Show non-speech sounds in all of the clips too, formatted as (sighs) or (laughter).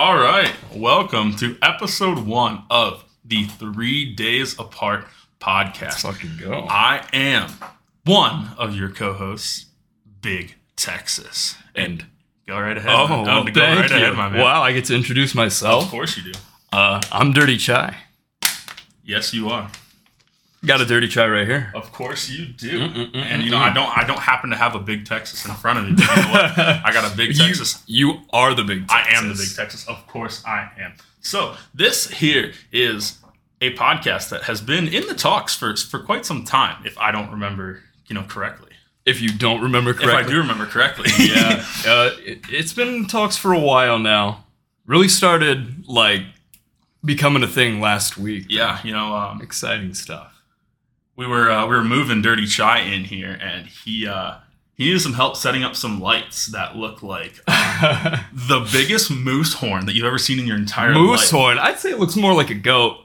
All right, welcome to episode one of the Three Days Apart podcast. Fucking go. I am one of your co-hosts, Big Texas, and go right ahead. Oh, man. well, go thank right you. ahead, my man. Wow, I get to introduce myself. Of course you do. Uh, I'm Dirty Chai. Yes, you are. Got a Dirty Chai right here. Of course you do. Mm-mm-mm-mm-mm. and you mm, know, I mm. don't. I don't happen to have a Big Texas in front of me. But you know? (laughs) I got a Big Texas. You, are the big. I am the Big Texas. Of course I am. So this here is a podcast that has been in the talks for for quite some time, if I don't remember, you know, correctly. If you don't remember correctly. If I do remember correctly. yeah. (laughs) Uh, it, it's been in talks for a while now. Really started like becoming a thing last week. yeah, you know, um, Exciting stuff. We were uh, we were moving Dirty Chai in here, and he uh, he needed some help setting up some lights that look like (laughs) the biggest moose horn that you've ever seen in your entire life. Moose life. horn. I'd say it looks more like a goat.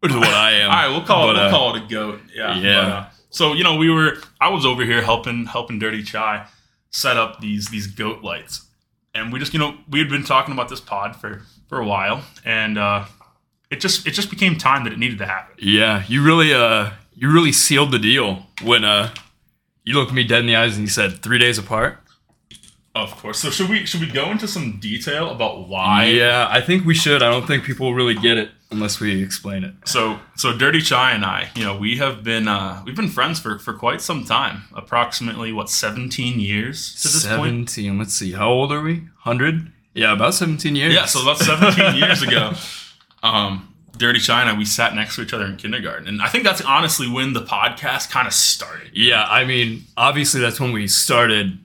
Which is what I am. (laughs) All right, we'll call But, it we'll uh, call it a goat. Yeah. yeah. but, uh, so you know, we were I was over here helping helping Dirty Chai set up these these goat lights, and we just you know we had been talking about this pod for for a while, and uh, it just it just became time that it needed to happen. Yeah, you really uh you really sealed the deal when uh you looked me dead in the eyes and you said three days apart. Of course. So should we should we go into some detail about why? yeah, I think we should. I don't think people really get it unless we explain it. So so Dirty Chai and I, you know, we have been uh, we've been friends for for quite some time. Approximately what seventeen years to this point. Seventeen. Let's see. How old are we? Hundred. Yeah, about seventeen years. Yeah, so about 17 (laughs) years ago, um, Dirty China, we sat next to each other in kindergarten. And I think that's honestly when the podcast kind of started. yeah. I mean, obviously that's when we started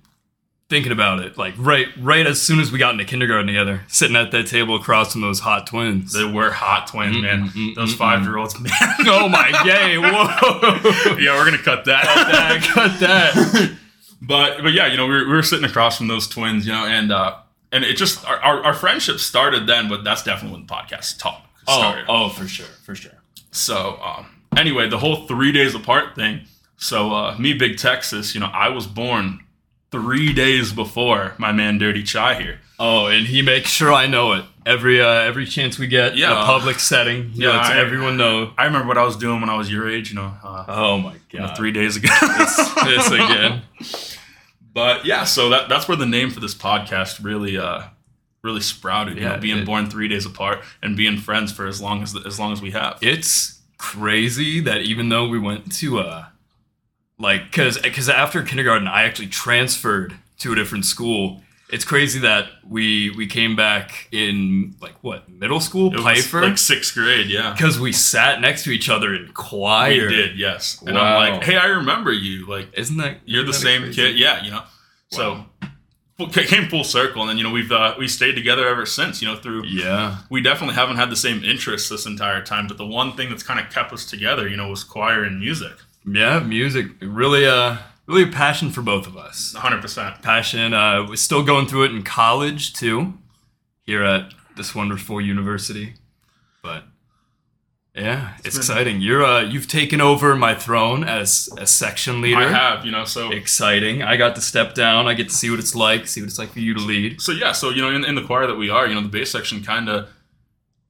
thinking about it. Like right, right as soon as we got into kindergarten together, sitting at that table across from those hot twins. They were hot twins, Mm, man. mm, mm, Those five year olds, man. (laughs) oh my gay! (laughs) Whoa! yeah, we're going to cut that. Cut that. (laughs) but but yeah, you know, we were, we were sitting across from those twins, you know, and uh, and it just, our, our, our friendship started then, but that's definitely when the podcast talk Oh, started. oh, for sure, for sure. So um, anyway, the whole three days apart thing. So uh, me, Big Texas, you know, I was born three days before my man Dirty Chai here. Oh, and he makes sure I know it every uh, every chance we get in Yeah. a public setting. Yeah, I- everyone know. I remember what I was doing when I was your age, you know, uh, Oh my you know, god, three days ago. this (laughs) again. But yeah, so that that's where the name for this podcast really uh really sprouted. You Yeah, know, being it- born three days apart and being friends for as long as as long as we have. It's crazy that even though we went to uh like because because after kindergarten I actually transferred to a different school. It's crazy that we we came back in like what middle school It Piper like sixth grade, yeah. because we sat next to each other in We choir. did, yes. And I'm like, hey, I remember you. Like Isn't that you're the that same crazy? kid, yeah. You know, so full- came full circle, and then you know we've uh, we stayed together ever since. You know, through Yeah. we definitely haven't had the same interests this entire time, but the one thing that's kind of kept us together, you know, was choir and music. Yeah, music really uh really a passion for both of us. 100. percent Passion uh we're still going through it in college too here at this wonderful university. But yeah, it's, been- exciting. You're uh you've taken over my throne as a section leader. I have, you know, so Exciting. I got to step down. I get to see what it's like, see what it's like for you to lead. so yeah, so you know, in, in the choir that we are, you know, the bass section kind of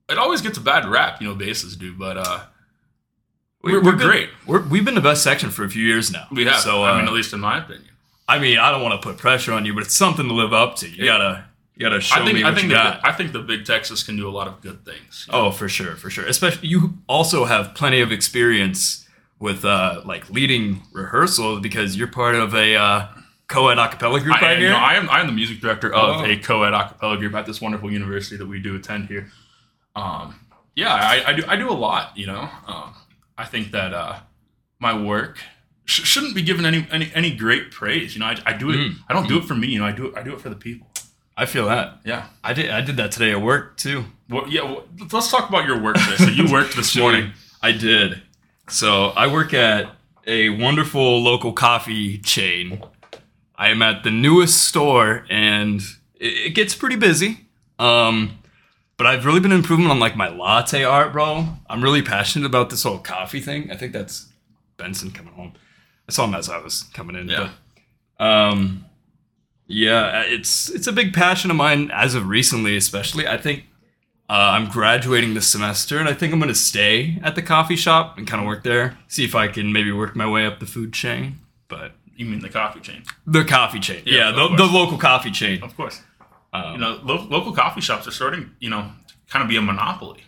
it always gets a bad rap, you know, basses do, but uh, We- we're, we're we've been- great. We're, we've been the best section for a few years now. We have, So uh, I mean, at least in my opinion. I mean, I don't want to put pressure on you, but it's something to live up to. You Yeah. gotta, you gotta show I think me I what think you the, got. I think the Big Texas can do a lot of good things. Oh, for sure, for sure. Especially you also have plenty of experience with uh, like leading rehearsals because you're part of a uh, co-ed acapella group I, right you here. know, I am I am the music director of Oh. a co-ed a cappella group at this wonderful university that we do attend here. Um, yeah, I, I do I do a lot. You know, um, I think that uh, my work sh- shouldn't be given any, any any great praise. You know, I, I do it. Mm. I don't do it for me. You know, I do it. I do it for the people. I feel that. Yeah. I did. I did that today at work too. Well, yeah. Well, let's talk about your work today. So you worked this (laughs) morning. I did. So I work at a wonderful local coffee chain. I am at the newest store, and it, it gets pretty busy. Um, but I've really been improving on like my latte art, bro. I'm really passionate about this whole coffee thing. I think that's Benson coming home. I saw him as I was coming in. Yeah. But, um, Yeah, it's it's a big passion of mine as of recently, especially. I think uh, I'm graduating this semester, and I think I'm going to stay at the coffee shop and kind of work there. See if I can maybe work my way up the food chain. But You mean the coffee chain? the coffee chain, Yeah, yeah, of the, course. the local coffee chain. Of course. Um, You know, lo- local coffee shops are starting, you know, to kind of be a monopoly.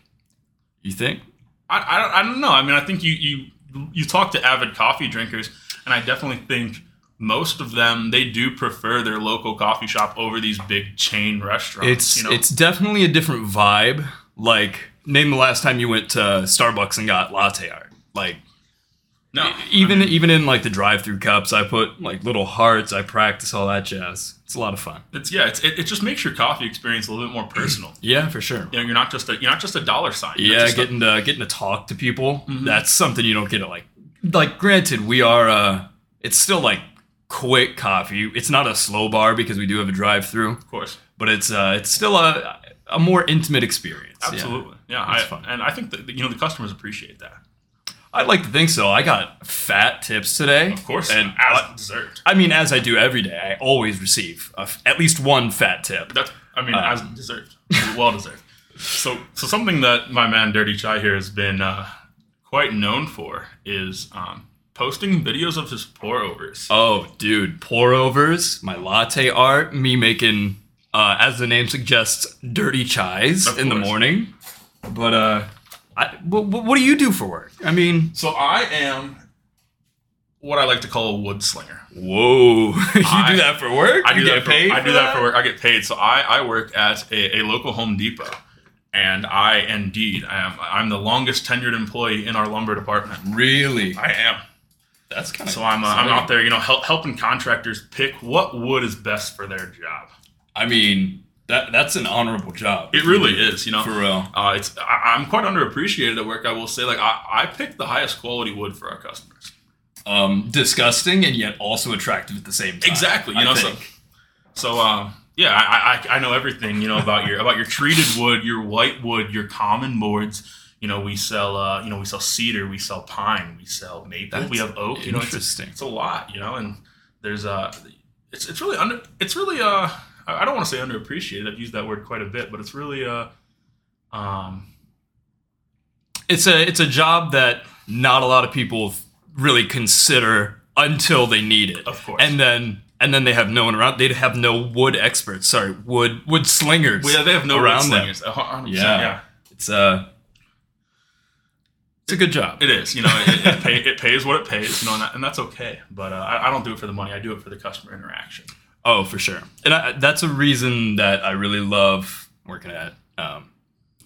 you think? I, I, don't, I don't know. I mean, I think you, you you talk to avid coffee drinkers, and I definitely think most of them they do prefer their local coffee shop over these big chain restaurants. It's you know? it's definitely a different vibe. Like, name the last time you went to Starbucks and got latte art. Like, no even even in like the drive-through cups, I put like little hearts. I practice all that jazz. It's a lot of fun. It's yeah. It's, it, it just makes your coffee experience a little bit more (clears throat) personal. Yeah, for sure. You know, you're not just a you're not just a dollar sign. You're Yeah, just a- getting to getting to talk to people. That's something you don't get at like like granted, we are uh it's still like quick coffee. It's not a slow bar because we do have a drive through, of course. but it's uh it's still a a more intimate experience. Absolutely. Yeah. It's I, fun. And I think that you know the customers appreciate that. I'd like to think so. I got fat tips today. Of course. And as I, deserved. I mean as I do every day, I always receive a at least one fat tip. That's I mean Uh, as deserved. well deserved. So so something that my man Dirty Chai here has been uh, quite known for is um, posting videos of his pour overs. Oh, dude, pour overs, my latte art, me making, uh, as the name suggests, dirty chais Of in the morning. But uh, I, wh- wh- what do you do for work? I mean, So I am what I like to call a wood slinger. whoa, (laughs) you I- do that for work? I do you that get for, paid? I do that for work. I get paid. So I, I work at a, a local Home Depot, and I indeed I am I'm the longest tenured employee in our lumber department. Really? I am. That's kind of. So I'm uh, I'm out there, you know, help, helping contractors pick what wood is best for their job. I mean, that that's an honorable job. It really is, you know. For real. Uh, it's I, I'm quite underappreciated at work. I will say, like I, I pick the highest quality wood for our customers. Um, disgusting and yet also attractive at the same time. Exactly, you I know. So, think. so um, yeah, I, I I know everything, you know, about your about your treated wood, your white wood, your common boards. You know, we sell uh, you know, we sell cedar, we sell pine, we sell maple, we have oak. You know, it's, interesting. it's a lot, you know, and there's uh, it's it's really under, it's really uh, I don't want to say underappreciated. I've used that word quite a bit, but it's really uh, um, it's a it's a job that not a lot of people really consider until they need it. Of course. And then and then they have no one around. They'd have no wood experts. Sorry, wood wood slingers. well, yeah, they have no around them. slingers. A 100%, Yeah. yeah. It's uh it's a good job. It is, you know, it, it, pay, it pays what it pays, you know, and, that, and that's okay. But uh, I, I don't do it for the money. I do it for the customer interaction. Oh, for sure. And I, that's a reason that I really love working at um,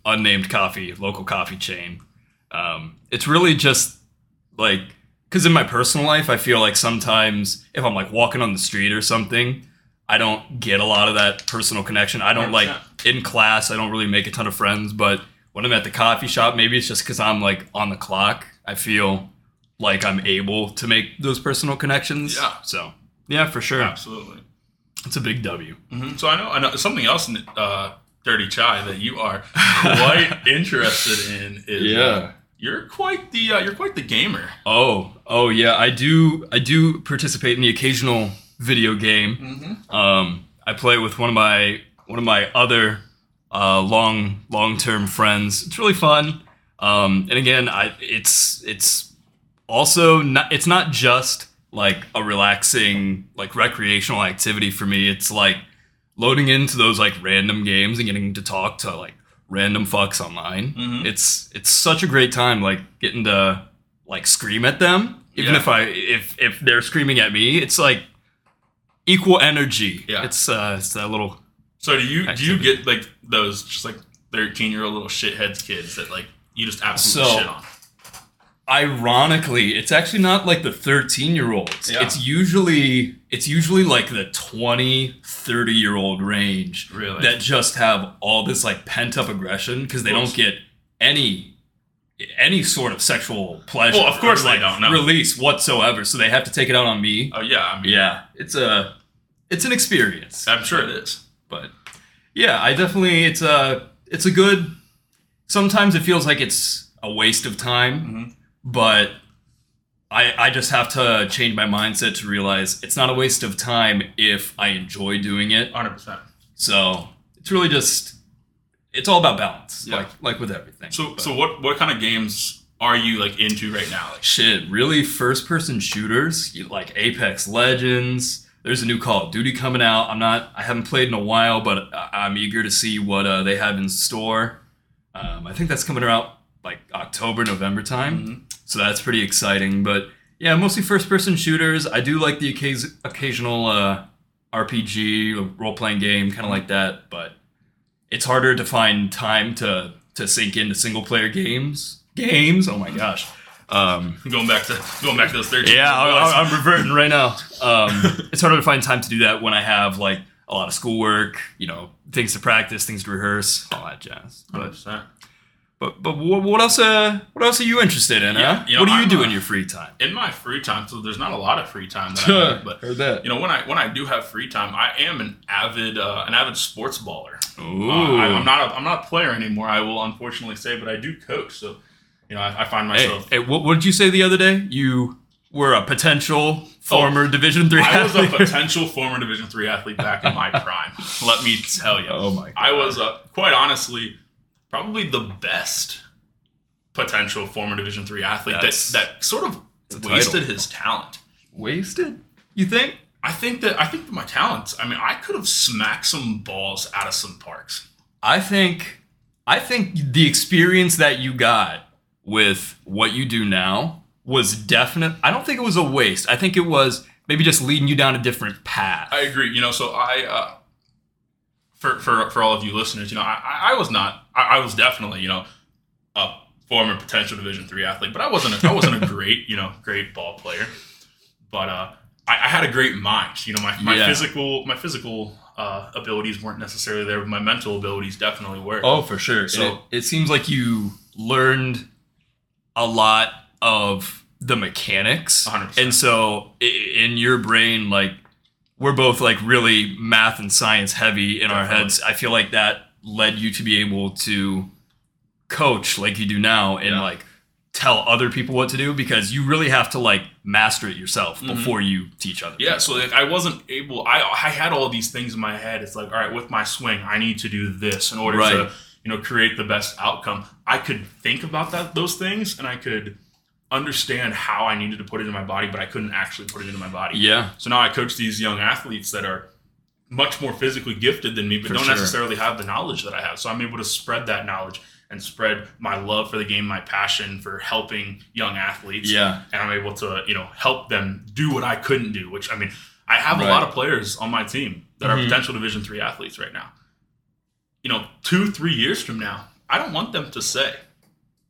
unnamed coffee, local coffee chain. Um, it's really just like because in my personal life, I feel like sometimes if I'm like walking on the street or something, I don't get a lot of that personal connection. I don't like 100%. in class. I don't really make a ton of friends, but when I'm at the coffee shop, maybe it's just because I'm like on the clock. I feel like I'm able to make those personal connections. Yeah. So yeah, for sure. Absolutely. It's a big W. hmm So I know, I know something else in uh, Dirty Chai that you are quite (laughs) interested in is uh, you're quite the uh, you're quite the gamer. Oh, oh yeah. I do. I do participate in the occasional video game. Mm-hmm. Um, I play with one of my one of my other uh, long long term friends. It's really fun. Um, and again, I it's it's also not it's not just like a relaxing like recreational activity for me. It's like loading into those like random games and getting to talk to like random fucks online. Mhm. It's it's such a great time like getting to like scream at them. Even Yeah. if I if if they're screaming at me, it's like equal energy. Yeah. It's uh it's that little So do you do you get like those just like thirteen year old little shitheads kids that like you just absolutely So- shit on? ironically, it's actually not like the 13 year olds. Yeah. It's usually it's usually like the 20, 30 year old range Really? that just have all this like pent up aggression because they don't get any any sort of sexual pleasure. Well, of course or, they like, don't, no. release whatsoever. So they have to take it out on me. Oh yeah, I mean, Yeah, it's a it's an experience. I'm sure it is. But yeah, I definitely it's a it's a good. Sometimes it feels like it's a waste of time, Mhm. but I, I just have to change my mindset to realize it's not a waste of time if I enjoy doing it. 100%. So it's really just it's all about balance, Yeah. like like with everything. So, But- so what, what kind of games are you like into right now? Like, shit, really first person shooters, you- like Apex Legends. There's a new Call of Duty coming out. I'm not I haven't played in a while, but I'm eager to see what uh, they have in store. Um, I think that's coming out like October, November time. Mhm. So that's pretty exciting. But yeah, mostly first person shooters. I do like the occasion, occasional uh, RPG, role playing game, kind of like that. But it's harder to find time to, to sink into single player games. Games? Oh my gosh. Um, going back to going back to those 13 yeah, years old boys. I, I'm reverting right now. Um, it's harder to find time to do that when I have like a lot of schoolwork, you know, things to practice, things to rehearse, all that jazz. But 100%. but but what, what else? Uh, what else are you interested in? Yeah, huh? you know, what do you I'm, do uh, in your free time? in my free time, so there's not a lot of free time that I (laughs) have, but Heard that. you know when I when I do have free time, I am an avid uh, an avid sports baller. Ooh. Uh, I, I'm not a, I'm not a player anymore. I will unfortunately say, but I do coach. So you know I, I find myself. hey, what, what did you say the other day? You were a potential former Division three Oh, I was a (laughs) potential former Division three athlete back in my prime. Let me tell you. oh my! God. I was uh, quite honestly probably the best potential former Division three athlete that, That's- that sort of a title. wasted his talent. wasted. You think? I think that I think that my talents. I mean, I could have smacked some balls out of some parks. I think I think the experience that you got with what you do now was definite. I don't think it was a waste. I think it was maybe just leading you down a different path. I agree. You know, so I, uh, for for for all of you listeners, you know, I I was not. I, I was definitely you know a former potential Division three athlete, but I wasn't. A, I wasn't a (laughs) great you know great ball player. But uh, I, I had a great mind. You know, my, my Yeah. physical my physical uh, abilities weren't necessarily there, but my mental abilities definitely were. oh, for sure. So- So it, it seems like you learned a lot of the mechanics, 100%. and so in your brain, like we're both like really math and science heavy in our heads. I feel like that led you to be able to coach like you do now and Yeah. like tell other people what to do because you really have to like master it yourself before you teach others. Mm-hmm. Yeah, so like I wasn't able. I I had all these things in my head. It's like, all right, with my swing, I need to do this in order Right. to you know create the best outcome. I could think about that those things, and I could understand how I needed to put it in my body, but I couldn't actually put it into my body. Yeah. So now I coach these young athletes that are much more physically gifted than me, but For don't sure. necessarily have the knowledge that I have. So I'm able to spread that knowledge and spread my love for the game, my passion for helping young athletes Yeah. and I'm able to, you know, help them do what I couldn't do. Which I mean, I have Right. a lot of players on my team that Mhm. are potential Division three athletes right now. You know, two, three years from now, I don't want them to say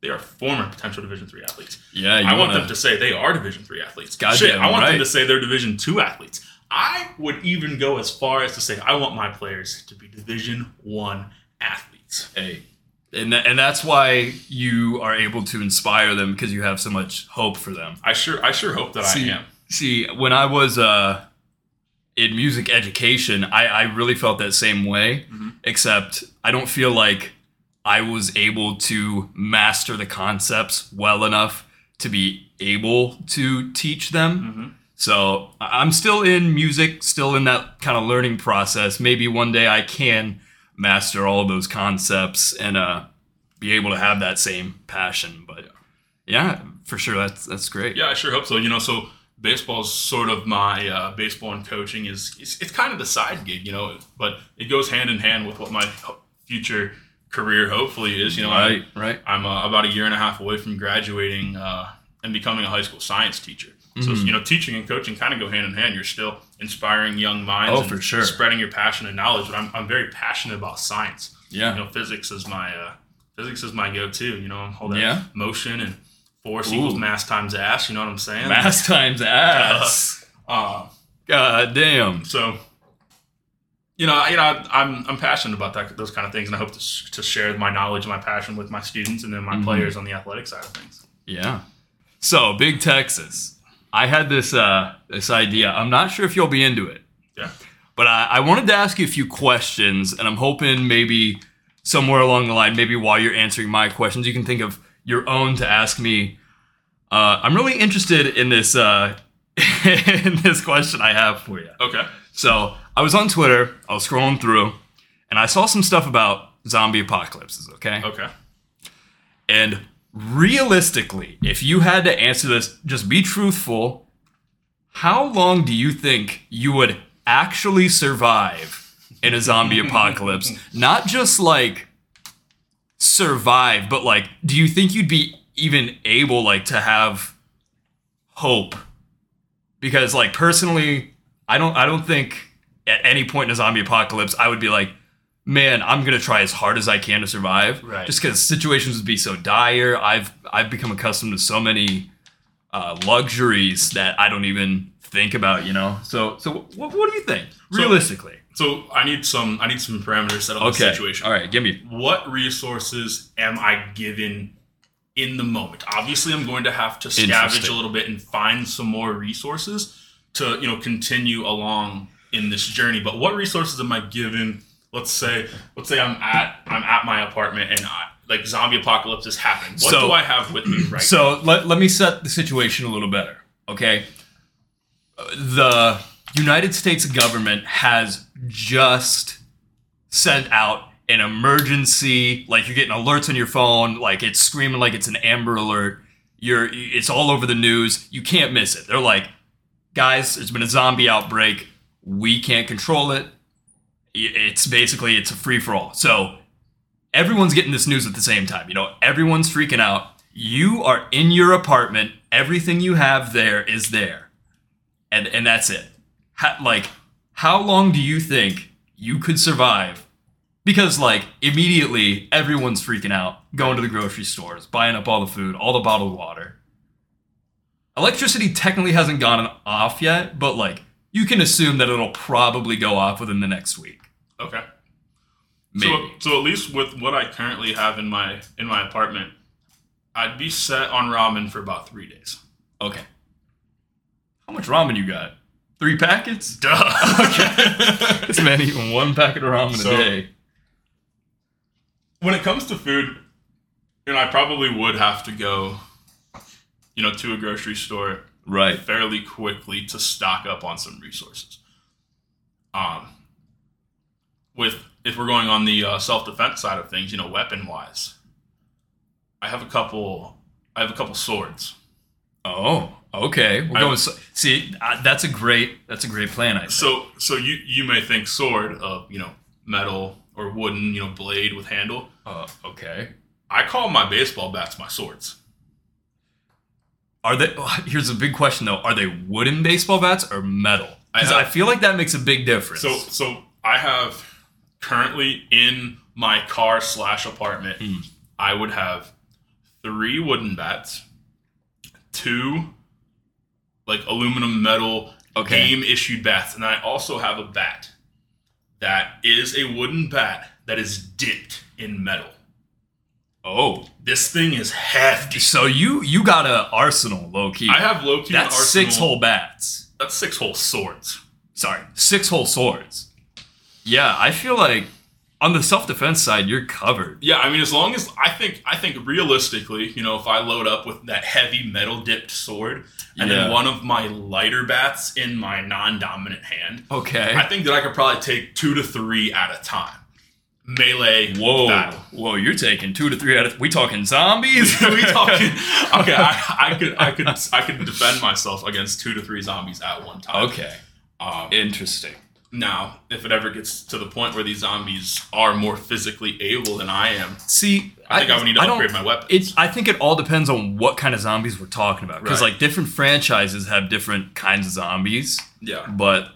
they are former potential Division three athletes. Yeah. I want wanna- them to say they are Division three athletes. Goddamn Shit, I want them to say they're Division two athletes. I would even go as far as to say I want my players to be Division one athletes. Hey. And, tha- and that's why you are able to inspire them because you have so much hope for them. I sure, I sure hope that See, I am. See, when I was uh, in music education, I, I really felt that same way, Mhm. except I don't feel like I was able to master the concepts well enough to be able to teach them. Mhm. So I'm still in music, still in that kind of learning process. Maybe one day I can master all of those concepts and uh, be able to have that same passion. But yeah, for sure, that's that's great. Yeah, I sure hope so. You know, so baseball's sort of my uh, baseball and coaching is it's, it's kind of the side gig, you know, but it goes hand in hand with what my future career hopefully is. You know, right, right. I, I'm uh, about a year and a half away from graduating uh, and becoming a high school science teacher. So Mhm. you know, teaching and coaching kind of go hand in hand. You're still inspiring young minds. Oh, and for sure. Spreading your passion and knowledge. But I'm, I'm very passionate about science Yeah. you know, physics is my uh, physics is my go-to. You know, all that Yeah. motion and force Ooh. equals mass times ass. You know what I'm saying? Mass times ass. (laughs) Uh, God damn. so, you know, you know, I'm I'm passionate about that those kind of things, and I hope to, to share my knowledge and my passion with my students and then my Mhm. players on the athletic side of things. Yeah. So big Texas. I had this uh this idea. I'm not sure if you'll be into it. Yeah. But I, I wanted to ask you a few questions, and I'm hoping maybe somewhere along the line, maybe while you're answering my questions, you can think of your own to ask me. Uh, I'm really interested in this uh, (laughs) in this question I have for you. Okay. So I was on Twitter, I was scrolling through, and I saw some stuff about zombie apocalypses. Okay, Okay. and realistically, if you had to answer this, just be truthful. How long do you think you would actually survive in a zombie (laughs) apocalypse? Not just like survive, but like, do you think you'd be even able like to have hope? Because like personally, I don't I don't think at any point in a zombie apocalypse I would be like, man, I'm gonna try as hard as I can to survive. Right. Just because situations would be so dire. I've I've become accustomed to so many uh, luxuries that I don't even think about. You know. So so what, what do you think realistically? So I need some I need some parameters set on the situation. All right. Give me. What resources am I given in the moment? Obviously, I'm going to have to scavenge a little bit and find some more resources to you know continue along in this journey. But what resources am I given? Let's say let's say I'm at I'm at my apartment and I, like zombie apocalypse is happening. What So- do I have with me right now? So let, let me set the situation a little better, okay? Uh, The United States government has just sent out an emergency, like you're getting alerts on your phone, like it's screaming like it's an Amber Alert. You're, it's all over the news. You can't miss it. They're like, guys, there's been a zombie outbreak. We can't control it. It's basically it's a free for all. So everyone's getting this news at the same time. You know, everyone's freaking out. You are in your apartment. Everything you have there is there, and and that's it. Like, how long do you think you could survive? Because like immediately everyone's freaking out, going to the grocery stores, buying up all the food, all the bottled water. Electricity technically hasn't gone off yet, but like you can assume that it'll probably go off within the next week. Okay. Maybe. So, so at least with what I currently have in my in my apartment, I'd be set on ramen for about three days. Okay. How much ramen you got? Three packets? Duh. (laughs) (laughs) This man eating one packet of ramen So- a day. when it comes to food, you know, I probably would have to go, you know, to a grocery store Right. fairly quickly to stock up on some resources. Um, with if we're going on the uh, self defense side of things, you know, weapon wise, I have a couple. I have a couple swords. Oh, okay. We're I- going. So, see, uh, that's a great. That's a great plan. I think. So, so you you may think sword of you know metal or wooden, you know, blade with handle. Uh, okay. I call my baseball bats my swords. Are they? oh, Here's a big question though. Are they wooden baseball bats or metal? Because I, have- feel like that makes a big difference. So so I have currently in my car slash apartment, Hmm. I would have three wooden bats, two like aluminum metal Okay. game issued bats, and I also have a bat that is a wooden bat that is dipped in metal. oh, This thing is hefty. so you you got a arsenal low key. I have low key. that's six whole bats. That's six whole swords. Sorry, six whole swords. Yeah, I feel like on the self defense side, you're covered. Yeah, I mean, as long as I think, I think realistically, you know, if I load up with that heavy metal dipped sword and Yeah. then one of my lighter bats in my non-dominant hand, Okay. I think that I could probably take two to three at a time. Melee Whoa, battle. whoa! You're taking two to three out of. We talking zombies? (laughs) we talking? (laughs) Okay, I, I could, I could, I could defend myself against two to three zombies at one time. okay, Um, interesting. Now, if it ever gets to the point where these zombies are more physically able than I am, See, I think I, would need to don't- upgrade my weapons. It, I think it all depends on what kind of zombies we're talking about. Because Right. like different franchises have different kinds of zombies, yeah. but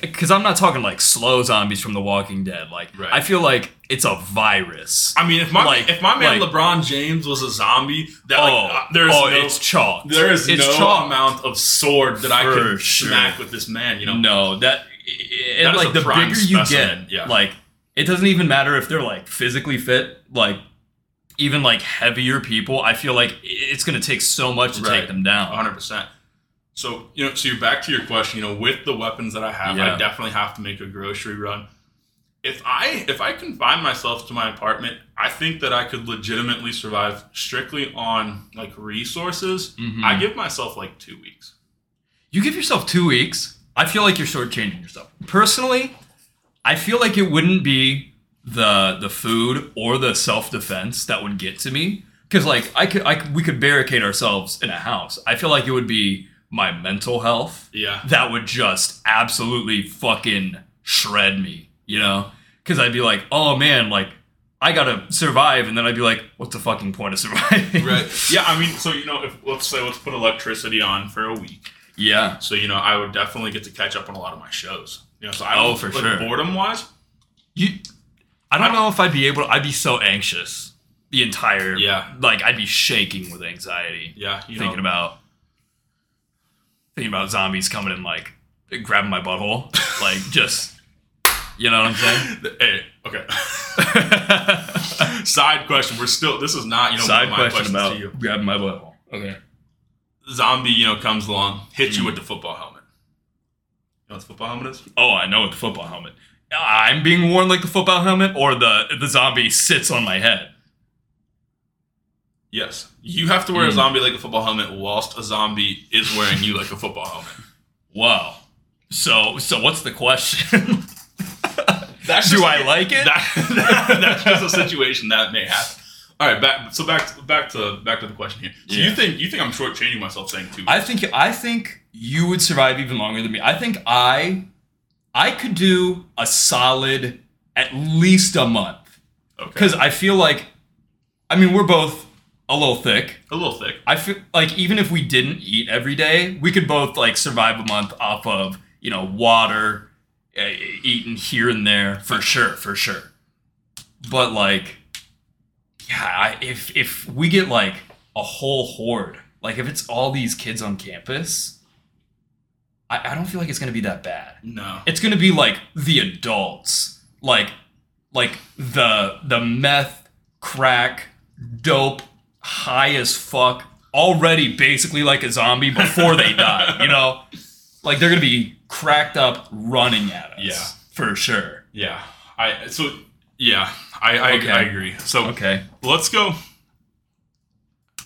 because I'm not talking like slow zombies from The Walking Dead. Like Right. I feel like it's a virus. I mean, if my Like- if my man like- LeBron James was a zombie, that oh, like, uh, there's oh, no, it's chalk. there is it's no chalk. amount of sword that I could sure. smack with this man. You know, No, that and That like the bigger you get, yeah. like it doesn't even matter if they're like physically fit, like even like heavier people. I feel like it's gonna take so much to Right. take them down. 100. percent So you know, so you're back to your question. You know, with the weapons that I have, Yeah. I definitely have to make a grocery run. if I if I confine myself to my apartment, I think that I could legitimately survive strictly on like resources. Mhm. I give myself like two weeks. You give yourself two weeks. I feel like you're shortchanging yourself. Personally, I feel like it wouldn't be the the food or the self defense that would get to me. Because like I could, I could, we could barricade ourselves in a house. I feel like it would be my mental health Yeah. that would just absolutely fucking shred me. You know? Because I'd be like, oh man, like I gotta survive, and then I'd be like, what's the fucking point of (laughs) surviving? Right. Yeah. I mean, so you know, if let's say let's put electricity on for a week. Yeah. So you know, I would definitely get to catch up on a lot of my shows. You know, so I Oh, for like, sure. Boredom wise, You, I don't know if I'd be able. to I'd be so anxious the entire. Yeah. Like I'd be shaking with anxiety yeah, you thinking know, about thinking about zombies coming and like grabbing my butthole, like just. You know what I'm saying? (laughs) Hey, okay. (laughs) Side question. We're still. This is not you know Side one of my question about to you. grabbing my butthole. Okay. Zombie, you know, comes along, hits Mm. you with the football helmet. You know what the football helmet is? Oh, I know what the football helmet. I'm being worn like the football helmet, or the the zombie sits on my head. Yes. You have to wear a Mm. zombie like a football helmet, whilst a zombie is wearing you like a football helmet. Wow. So so what's the question? (laughs) That's Do I like it? That, that's just a situation that may happen. All right, back. So back, to, back to back to the question here. So Yeah. you think you think I'm shortchanging myself saying two? I think I think you would survive even longer than me. I think I I could do a solid at least a month okay. because I feel like I mean we're both a little thick. a little thick. I feel like even if we didn't eat every day, we could both like survive a month off of you know water, uh, eating here and there for sure, for sure. But like, yeah, I, if if we get like a whole horde, like if it's all these kids on campus, I, I don't feel like it's gonna be that bad. No. It's gonna be like the adults, like like the the meth, crack, dope, high as fuck, already basically like a zombie before they die. You know, like they're gonna be cracked up, running at us. Yeah. for sure. Yeah. I so yeah. I I, Okay. I agree. So Okay, let's go.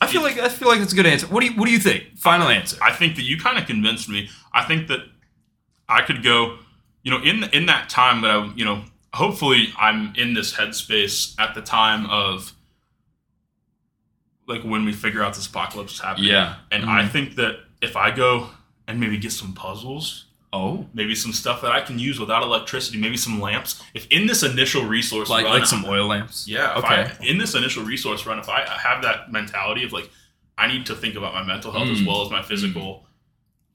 I feel like I feel like it's a good answer. What do you What do you think? Final answer. I think that you kind of convinced me. I think that I could go, you know, in in that time that I, you know, hopefully I'm in this headspace at the time of like when we figure out this apocalypse is happening. Yeah. And I Mhm. think that if I go and maybe get some puzzles, Oh, maybe some stuff that I can use without electricity, maybe some lamps. If in this initial resource like run, like some oil lamps. yeah. Okay. I, in this initial resource run, if I have that mentality of like, I need to think about my mental health as Mm. well as my physical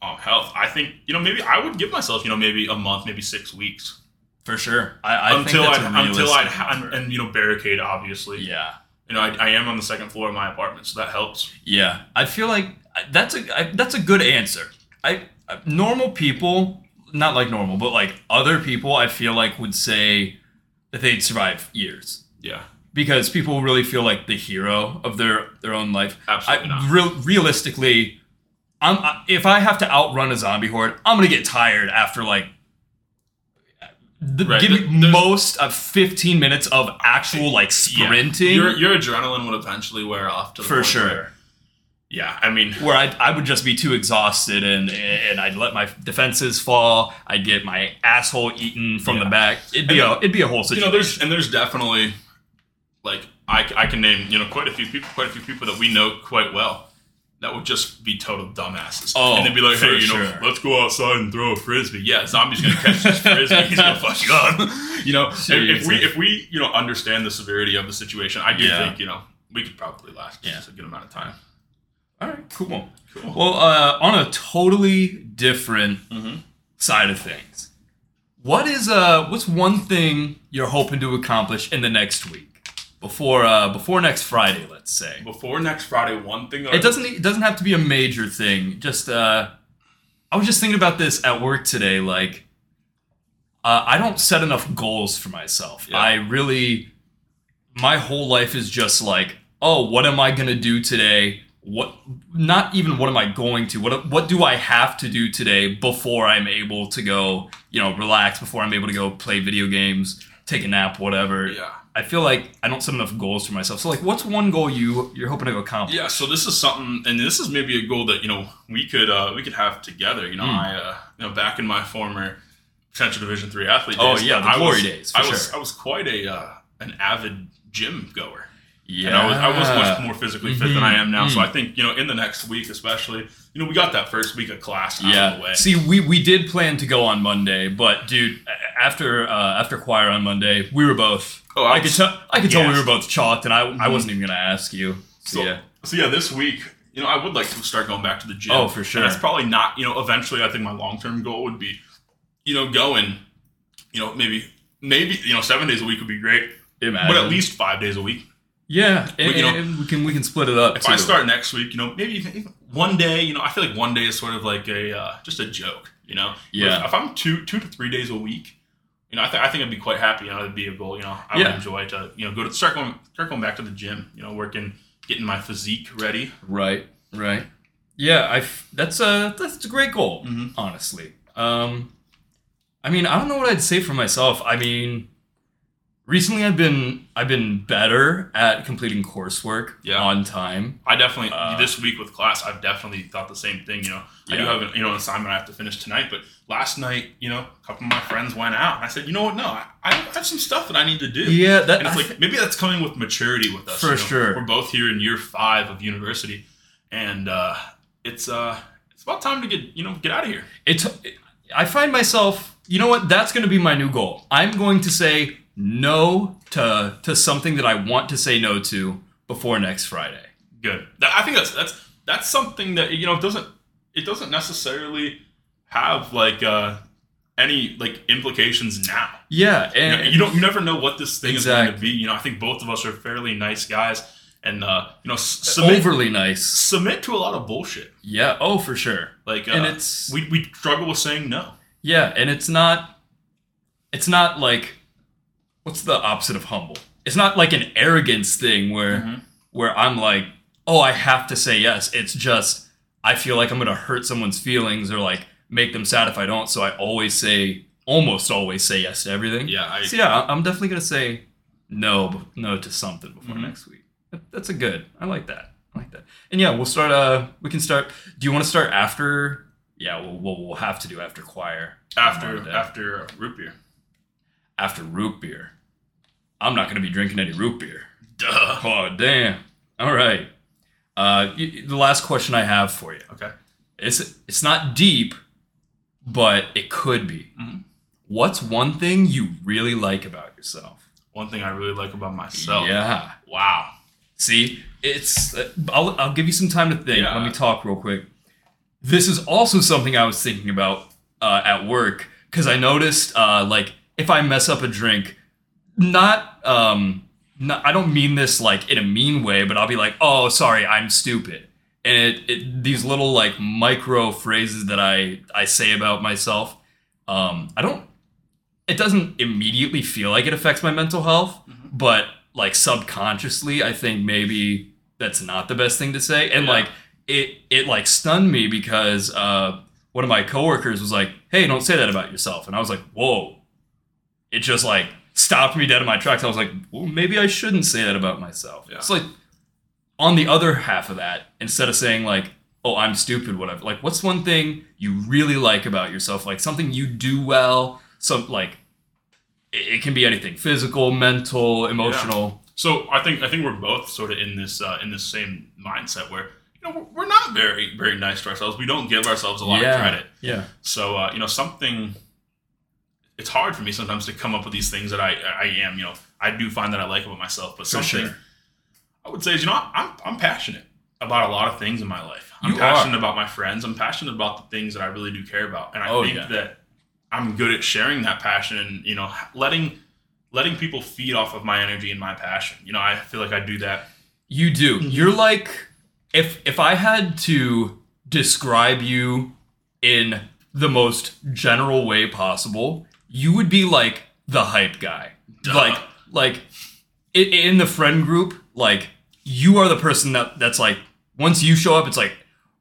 um, health, I think you know maybe I would give myself you know maybe a month, maybe six weeks For sure. I, I until I until I and you know barricade obviously. yeah. You know I, I am on the second floor of my apartment, so that helps. Yeah, I feel like that's a I, that's a good answer. I normal people, not like normal, but like other people, I feel like would say that they'd survive years Yeah, because people really feel like the hero of their their own life. absolutely I, not. real, realistically, I'm I, if I have to outrun a zombie horde, I'm gonna get tired after like. The, Right, Give there- me there's- most of 15 minutes of actual like Yeah. sprinting Your your adrenaline would eventually wear off to the for sure. where- yeah, I mean, where I, I would just be too exhausted and and I'd let my defenses fall. I'd get my asshole eaten from Yeah. the back. It'd be And a it'd be a whole you situation. know, there's and there's definitely like I, I can name you know quite a few people, quite a few people that we know quite well that would just be total dumbasses. Oh, and they'd be like, hey, you know, sure. let's go outside and throw a frisbee. Yeah, zombie's gonna catch this frisbee. He's gonna fuck you up. (laughs) you know, if, if we if we you know understand the severity of the situation, I do Yeah. think you know we could probably last Yeah. just a good amount of time. All right, cool. Cool. Well, uh, on a totally different Mhm. side of things, what is uh what's one thing you're hoping to accomplish in the next week before uh before next Friday? Let's say Before next Friday, one thing it doesn't it doesn't have to be a major thing. Just uh, I was just thinking about this at work today. Like, uh, I don't set enough goals for myself. Yeah. I really, my whole life is just like, oh, what am I gonna do today? What? Not even what am I going to? What? What do I have to do today before I'm able to go? You know, relax. Before I'm able to go play video games take a nap, whatever. Yeah. I feel like I don't set enough goals for myself. So like, what's one goal you you're hoping to accomplish? Yeah, so this is something, and this is maybe a goal that you know we could uh, we could have together. You know, Mm. I uh, you know back in my former potential Division three athlete. Oh, days, yeah, the I glory was, days, I was. I was quite a uh, an avid gym goer. Yeah, And I was, I was much more physically fit than I am now. So Mhm. I think, you know, in the next week, especially, you know, we got that first week of class out of the Yeah. way. See, we we did plan to go on Monday, but dude, after uh, after choir on Monday, we were both. Oh, I I, could was tell. I could tell we were both chalked, and I I Mhm. wasn't even gonna ask you. So, So, yeah. so yeah, this week, you know, I would like to start going back to the gym. Oh, for sure. That's probably not, you know, eventually I think my long term goal would be, you know, going, you know, maybe, maybe, you know, seven days a week would be great, Imagine. but at least five days a week. Yeah, and, We- you know, and we can we can split it up. If I start next week, you know, maybe even, one day, you know, I feel like one day is sort of like a, uh, just a joke, you know? Yeah. If, if I'm two, two to three days a week, you know, I, th- I think I'd be quite happy. You know, it'd be a goal. You know, I Yeah. would enjoy to, you know, go to start going, start going back to the gym. You know, working, getting my physique ready. Right, right. Yeah, I. That's a that's a great goal. Mhm. Honestly, um, I mean, I don't know what I'd say for myself. I mean, recently I've been I've been better at completing coursework Yeah. on time. I definitely Uh, this week with class, I've definitely thought the same thing. You know, I do have an, you know an assignment I have to finish tonight, but last night, you know, a couple of my friends went out, and I said, you know what? No, I, I have some stuff that I need to do. Yeah, that And it's I like maybe that's coming with maturity with us. For you know? sure. We're both here in year five of university, and uh, it's uh, it's about time to get you know get out of here. it's I find myself, you know what? That's going to be my new goal. I'm going to say no to to something that I want to say no to before next Friday. Good. I think that's that's that's something that you know doesn't it doesn't necessarily have like uh, any like implications now. Yeah, You, know, and you don't you never know what this thing is going to be. You know, I think both of us are fairly nice guys, and uh, you know, submit overly nice. submit to a lot of bullshit. Yeah, oh for sure. Like, uh, And it's we we struggle with saying no. yeah, and it's not it's not like what's the opposite of humble? It's not like an arrogance thing where Mhm. where I'm like, "Oh, I have to say yes." It's just I feel like I'm going to hurt someone's feelings or like make them sad if I don't, so I always say almost always say yes to everything. Yeah, I, So yeah, I'm definitely going to say no no to something before Mhm. next week. That's a good. I like that. I like that. And yeah, we'll start uh we can start Do you want to start after Yeah, we'll, we'll, we'll have to do after choir. after after root beer. After root beer. I'm not going to be drinking any root beer. Duh. Oh, damn. All right. Uh, y- the last question I have for you. Okay. It's it's not deep, but it could be. Mhm. What's one thing you really like about yourself? One thing I really like about myself. Yeah. Wow. See, it's. Uh, I'll I'll give you some time to think. Yeah. Let me talk real quick. This is also something I was thinking about uh, at work because I noticed, uh, like, if I mess up a drink, not um, not, I don't mean this like in a mean way, but I'll be like, "Oh, sorry, I'm stupid," and it, it these little like micro phrases that I I say about myself. Um, I don't. It doesn't immediately feel like it affects my mental health, Mhm. but like subconsciously, I think maybe that's not the best thing to say. And Yeah. like it, it like stunned me because uh, one of my coworkers was like, "Hey, don't say that about yourself," and I was like, "Whoa!" It just like stopped me dead in my tracks. I was like, "Well, maybe I shouldn't say that about myself." Yeah. It's like on the other half of that, instead of saying like, "Oh, I'm stupid," whatever. Like, what's one thing you really like about yourself? Like something you do well. Some like it it can be anything: physical, mental, emotional. So I think I think we're both sort of in this uh, in this same mindset where you know we're, we're not very very nice to ourselves. We don't give ourselves a lot yeah. of credit. Yeah. So uh, you know something. It's hard for me sometimes to come up with these things that I I am. You know I do find that I like about myself, but something sure. I would say is you know I'm I'm passionate about a lot of things in my life. I'm You passionate are. about my friends. I'm passionate about the things that I really do care about, and I Oh, think yeah. that I'm good at sharing that passion and you know letting letting people feed off of my energy and my passion. You know I feel like I do that You do. Mm-hmm. You're like if if I had to describe you in the most general way possible, you would be like the hype guy. Duh. Like like i in the friend group, like you are the person that that's like once you show up, it's like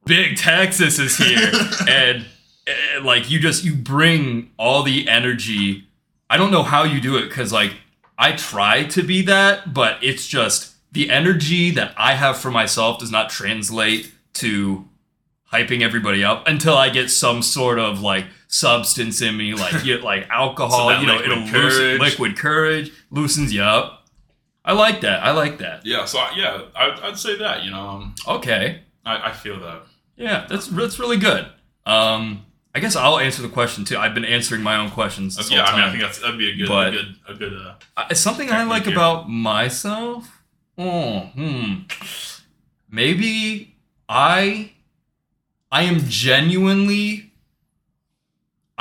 Big Texas is here, (laughs) and, and like you just you bring all the energy I don't know how you do it because like I try to be that, but it's just the energy that I have for myself does not translate to hyping everybody up until I get some sort of like substance in me, like you (laughs) like alcohol. that you know, liquid it'll loosen courage. liquid courage loosens you up. I like that. I like that. Yeah. So I- yeah, I, I'd say that. You know, um, Okay. I, I feel that. Yeah, that's that's really good. Um, I guess I'll answer the question too. I've been answering my own questions. This yeah, whole I mean, I think that's that'd be a good, But- a good, a good. Uh, it's something I like here. about myself. Oh, hmm. Maybe I I am genuinely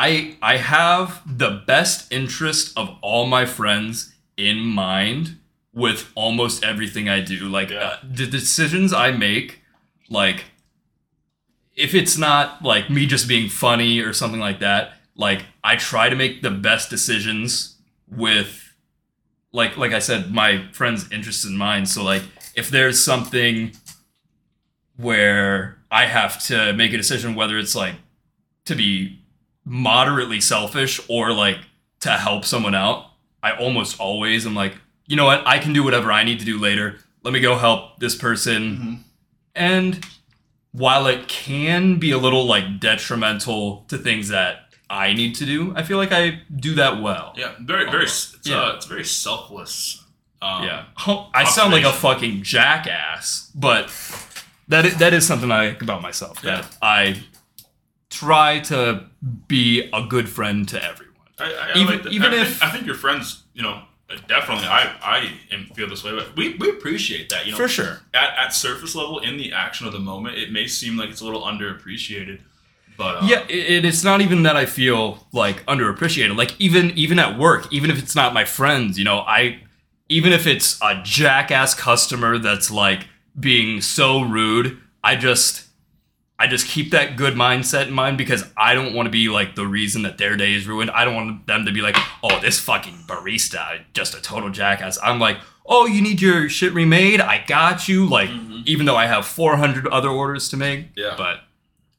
I I have the best interest of all my friends in mind with almost everything I do. Like Yeah. uh, the decisions I make, like if it's not like me just being funny or something like that, like I try to make the best decisions with like like I said, my friends' interests in mind. So like if there's something where I have to make a decision whether it's like to be moderately selfish or like to help someone out, I almost always am like, you know what, I can do whatever I need to do later. Let me go help this person. Mm-hmm. And while it can be a little like detrimental to things that I need to do, I feel like I do that well. yeah, very, very. It's, Yeah. uh, it's very selfless. Um, Yeah, (laughs) I sound like a fucking jackass, but that is, that is something I like about myself. That Yeah. I try to be a good friend to everyone. I, I, Even- like even I if- think, I think your friends, you know, definitely. I I am- feel this way, but we, we appreciate that. You know, For sure. at, at surface level, in the action of the moment, it may seem like it's a little underappreciated, but uh, Yeah, it, it's not even that I feel like underappreciated. Like even even at work, even if it's not my friends, you know, I even if it's a jackass customer that's like being so rude, I just I just keep that good mindset in mind because I don't want to be like the reason that their day is ruined. I don't want them to be like, "Oh, this fucking barista, just a total jackass." I'm like, "Oh, you need your shit remade? I got you." Like even though I have 400 other orders to make. Yeah. But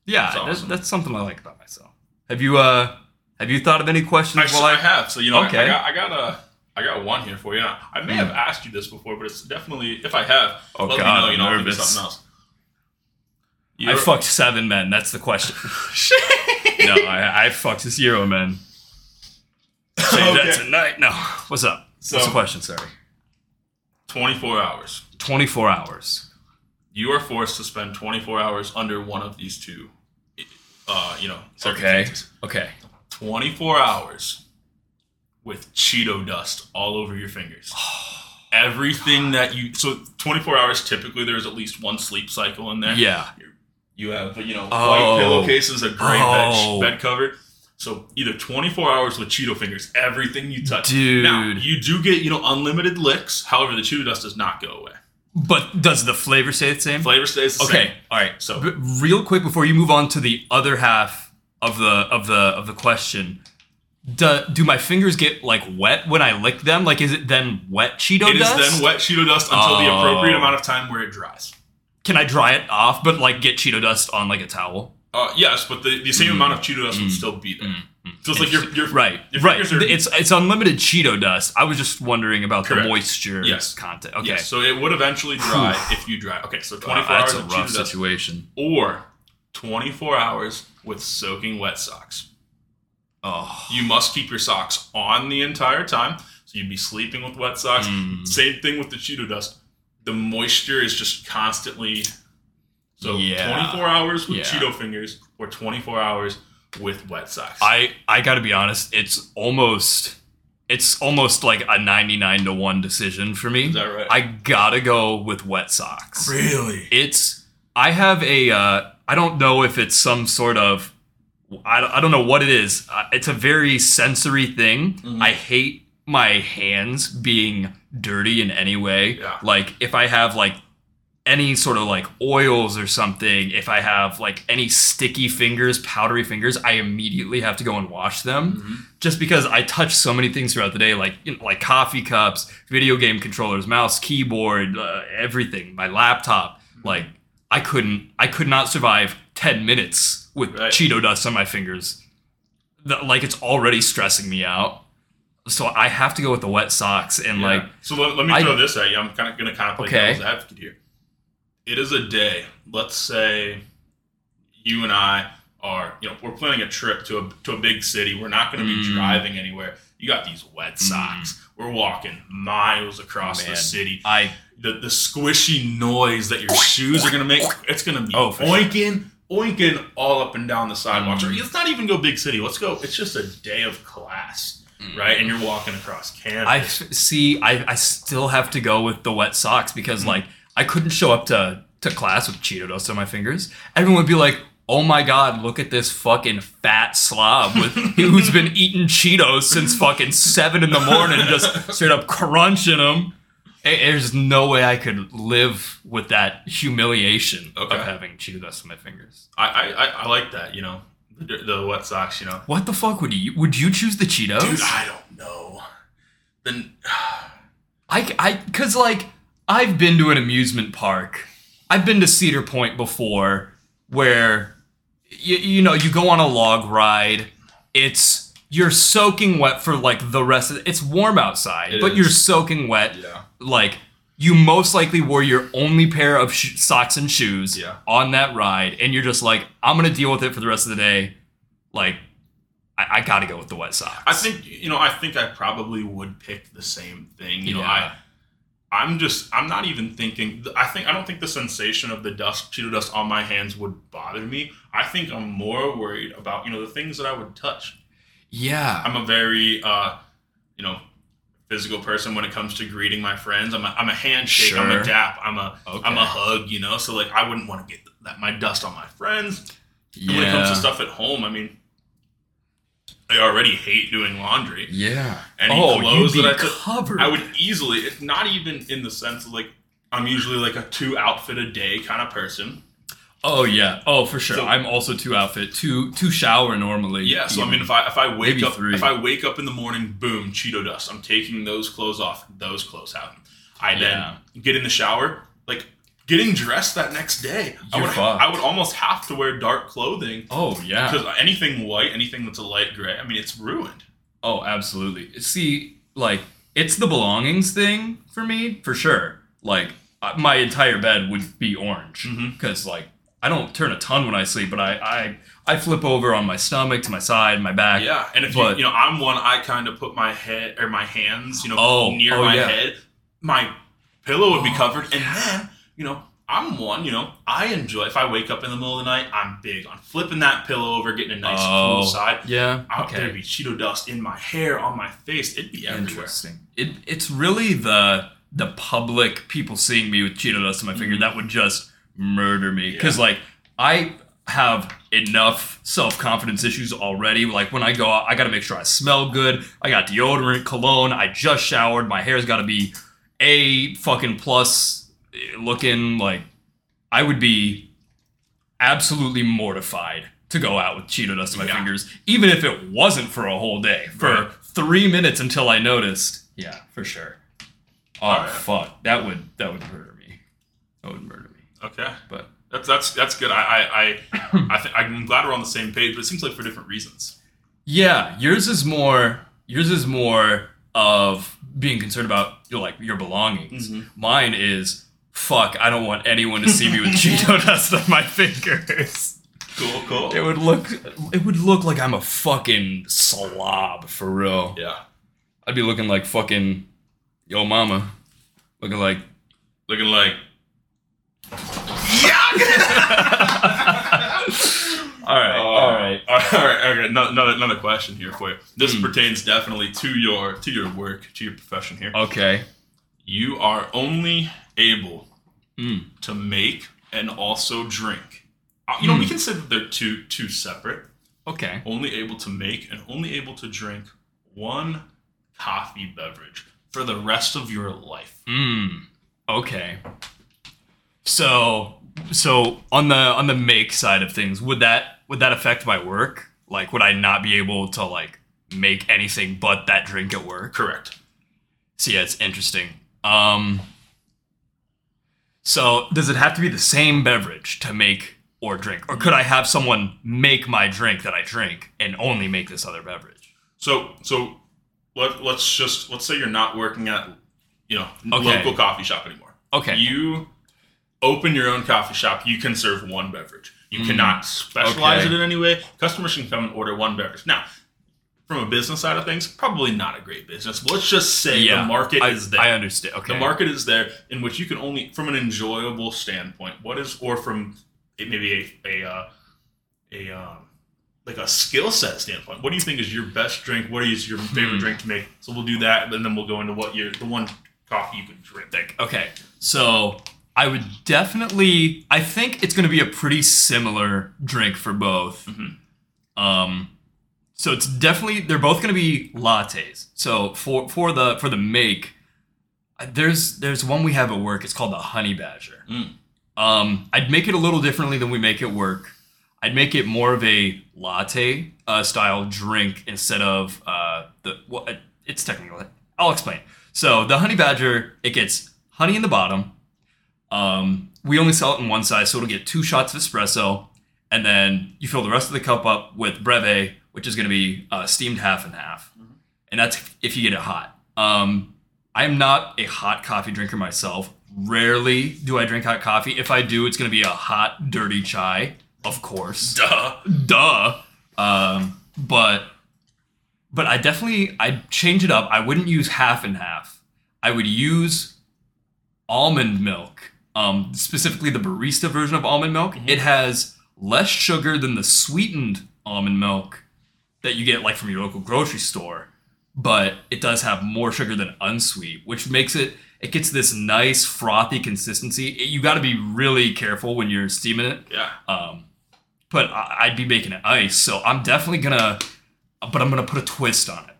yeah, That's that's, awesome. that's something I like about myself. Have you uh have you thought of any questions I, while I I have. So you know, I- I, Okay. got I got a I got one here for you. I may Hmm. have asked you this before, but it's definitely if I have, Oh, let God, me know. You know, nervous. something else. I You're- fucked seven men. That's the question. (laughs) no, I, I fucked zero men. Say Okay. that tonight. No. What's up? What's the question? Sorry. 24 hours. 24 hours. You are forced to spend 24 hours under one of these two, uh, you know, Okay. Okay. 24 hours with Cheeto dust all over your fingers. (sighs) Everything that you so 24 hours typically there's at least one sleep cycle in there. Yeah. You have but you know Oh. white pillowcases, a gray Oh. bed, bed cover. So either 24 hours with Cheeto fingers, everything you touch. Dude. Now you do get you know unlimited licks. However, the Cheeto dust does not go away. But does the flavor stay the same? Flavor stays the Okay. same. All right. So- B- real quick before you move on to the other half of the of the of the question, do, do my fingers get like wet when I lick them? Like, is it then wet Cheeto It is dust? then wet Cheeto dust until the Oh. appropriate amount of time where it dries. Can I dry it off, but like get Cheeto dust on like a towel? Uh, yes, but the, the same amount of Cheeto dust would still be there. So it's like your, your Mm. Right, your right. are- It's it's unlimited Cheeto dust. I was just wondering about Correct. the moisture Yes. content. Okay, Yes, so it would eventually dry if you dry. Okay, so 24 Wow, that's hours a of rough Cheeto dust situation. or 24 hours with soaking wet socks. Oh, You must keep your socks on the entire time. So you'd be sleeping with wet socks. Mm. Same thing with the Cheeto dust. The moisture is just constantly. So Yeah. 24 hours with Yeah. Cheeto fingers or 24 hours with wet socks. I I got to be honest. It's almost it's almost like a ninety nine to one decision for me. Is that right? I gotta go with wet socks. really? It's I have a uh, I don't know if it's some sort of I don't, I don't know what it is. Uh, it's a very sensory thing. Mhm. I hate my hands being dirty in any way. Yeah. Like if I have like any sort of like oils or something, if I have like any sticky fingers, powdery fingers, I immediately have to go and wash them Mhm. just because I touch so many things throughout the day, like you know, like coffee cups, video game controllers, mouse, keyboard, uh, everything, my laptop. Like I couldn't, I could not survive ten minutes with Right. Cheeto dust on my fingers. The- like it's already stressing me out. So I have to go with the wet socks and Yeah. like so let, let me I- throw this at you. I'm kind of gonna kind of play Okay. devil's advocate here. It is a day. Let's say you and I are, you know, we're planning a trip to a to a big city. We're not going to be Mm. driving anywhere. You got these wet socks. We're walking miles across Man. the city. I The the squishy noise that your shoes are going to make, it's going to be Oh, for sure. oinking, oinking all up and down the sidewalk. Mm. let's not even go big city. Let's go. It's just a day of class, Mm. right? And you're walking across campus. I see. I, I still have to go with the wet socks because mm. like I couldn't show up to to class with Cheeto dust on my fingers. Everyone would be like, "Oh my god, look at this fucking fat slob with (laughs) who's been eating Cheetos since fucking seven in the morning, just straight up crunching them." There's no way I could live with that humiliation Okay. of having Cheeto dust on my fingers. I, I, I like that, you know, the, wet socks, you know. What the fuck would you would you choose the Cheetos? Dude, I don't know. Then (sighs) I, I, cause like I've been to an amusement park. I've been to Cedar Point before, where you, you know you go on a log ride. It's you're soaking wet for like the rest of. It's warm outside, It but is. you're soaking wet. yeah, Like you most likely wore your only pair of sh- socks and shoes Yeah. on that ride, and you're just like, I'm gonna deal with it for the rest of the day. Like, I, I gotta go with the wet socks. I think you know. I think I probably would pick the same thing. You know, I. I'm just. I'm not even thinking. I think. I don't think the sensation of the dust, Cheeto dust on my hands would bother me. I think I'm more worried about you know the things that I would touch. Yeah. I'm a very, uh, you know, physical person when it comes to greeting my friends. I'm a, I'm a handshake. I'm a dap. I'm a Okay. am a hug. You know, so like I wouldn't want to get that my dust on my friends. yeah. And when it comes to stuff at home, I mean, I already hate doing laundry. Yeah. Any oh, clothes that I took- covered. I would easily, it's not even in the sense of like I'm usually like a two outfit a day kind of person. Oh yeah. Oh for sure. So- I'm also two outfit, two two shower normally. Yeah, so I mean, if I if I wake Maybe up three. if I wake up in the morning, boom, Cheeto dust. I'm taking those clothes off, those clothes out. I Yeah. then get in the shower, like getting dressed that next day. I You're would fucked. I would almost have to wear dark clothing Oh yeah. because anything white, anything that's a light gray, I mean, it's ruined. Oh, absolutely. See, like it's the belongings thing for me, for sure. Like uh, my entire bed would be orange because like I don't turn a ton when I sleep, but I I I flip over on my stomach to my side, my back. Yeah, and if But- you you know, I'm one. I kind of put my head or my hands, you know, Oh, near oh, my yeah. head. My pillow would be Oh, covered, and then you know, I'm one. You know, I enjoy if I wake up in the middle of the night. I'm big on flipping that pillow over, getting a nice Oh, cool side. Yeah. Out okay. there'd be Cheeto dust in my hair, on my face. It'd be everywhere. Interesting. It it's really the the public people seeing me with Cheeto dust on my finger mm-hmm. that would just murder me because like I have enough self confidence issues already. Like when I go out, I got to make sure I smell good. I got deodorant, cologne. I just showered. My hair's got to be a fucking plus looking. Like I would be absolutely mortified to go out with Cheeto dust on my Yeah. fingers, even if it wasn't for a whole day, for Right. three minutes until I noticed. Yeah, for sure. Oh Alright. fuck, that would that would murder me. That would murder me. Okay, But that's that's that's good. I I I, I th- I'm glad we're on the same page, but it seems like for different reasons. yeah, yours is more. Yours is more of being concerned about your like your belongings. Mhm. Mine is fuck. I don't want anyone to see me with (laughs) Cheeto dust on my fingers. Cool, cool. It would look. It would look like I'm a fucking slob for real. yeah, I'd be looking like fucking yo mama, looking like looking like. (laughs) all right, all right. all right, (laughs) all right. Okay, another another question here for you. This Hmm. pertains definitely to your to your work, to your profession here. Okay. You are only able Mm. to make and also drink. Uh, You know, we Hmm. that they're two two separate. Okay. Only able to make and only able to drink one coffee beverage for the rest of your life. Mm. Okay. So so on the on the make side of things, would that would that affect my work? Like would I not be able to like make anything but that drink at work? Correct. So yeah, it's interesting. Um So does it have to be the same beverage to make or drink? Or could I have someone make my drink that I drink and only make this other beverage? So so let, let's just let's say you're not working at you know Okay. local coffee shop anymore. Okay. You open your own coffee shop. You can serve one beverage. You Mm. cannot specialize Okay. it in any way. Customers can come and order one beverage. Now, from a business side of things, probably not a great business. Let's just say yeah. the market I, is there. I understand. Okay. The market is there in which you can only, from an enjoyable standpoint, what is, or from maybe a a uh, a um, like a skill set standpoint. What do you think is your best drink? What is your favorite Hmm. drink to make? So we'll do that, and then we'll go into what your the one coffee you can drink. Okay, so I would definitely. I think it's going to be a pretty similar drink for both. Mhm. Um, so it's definitely they're both going to be lattes. So for for the for the make, uh, there's there's one we have at work. It's called the Honey Badger. Mm. Um, I'd make it a little differently than we make it work. I'd make it more of a latte uh, style drink instead of uh, the well, it's technically. I'll explain. So the honey badger, it gets honey in the bottom. Um, we only sell it in one size, so it'll get two shots of espresso, and then you fill the rest of the cup up with breve, which is going to be uh, steamed half and half, and that's if you get it hot. Um, I am not a hot coffee drinker myself. Rarely do I drink hot coffee. If I do, it's going to be a hot, dirty chai, of course Duh. duh. Um, but but I definitely I'd change it up. I wouldn't use half and half. I would use almond milk. Um, specifically the barista version of almond milk. It has less sugar than the sweetened almond milk that you get like from your local grocery store, but it does have more sugar than unsweet, which makes it it gets this nice frothy consistency. It- you got to be really careful when you're steaming it Yeah. um, but I- I'd be making it ice, so I'm definitely gonna. But I'm gonna put a twist on it.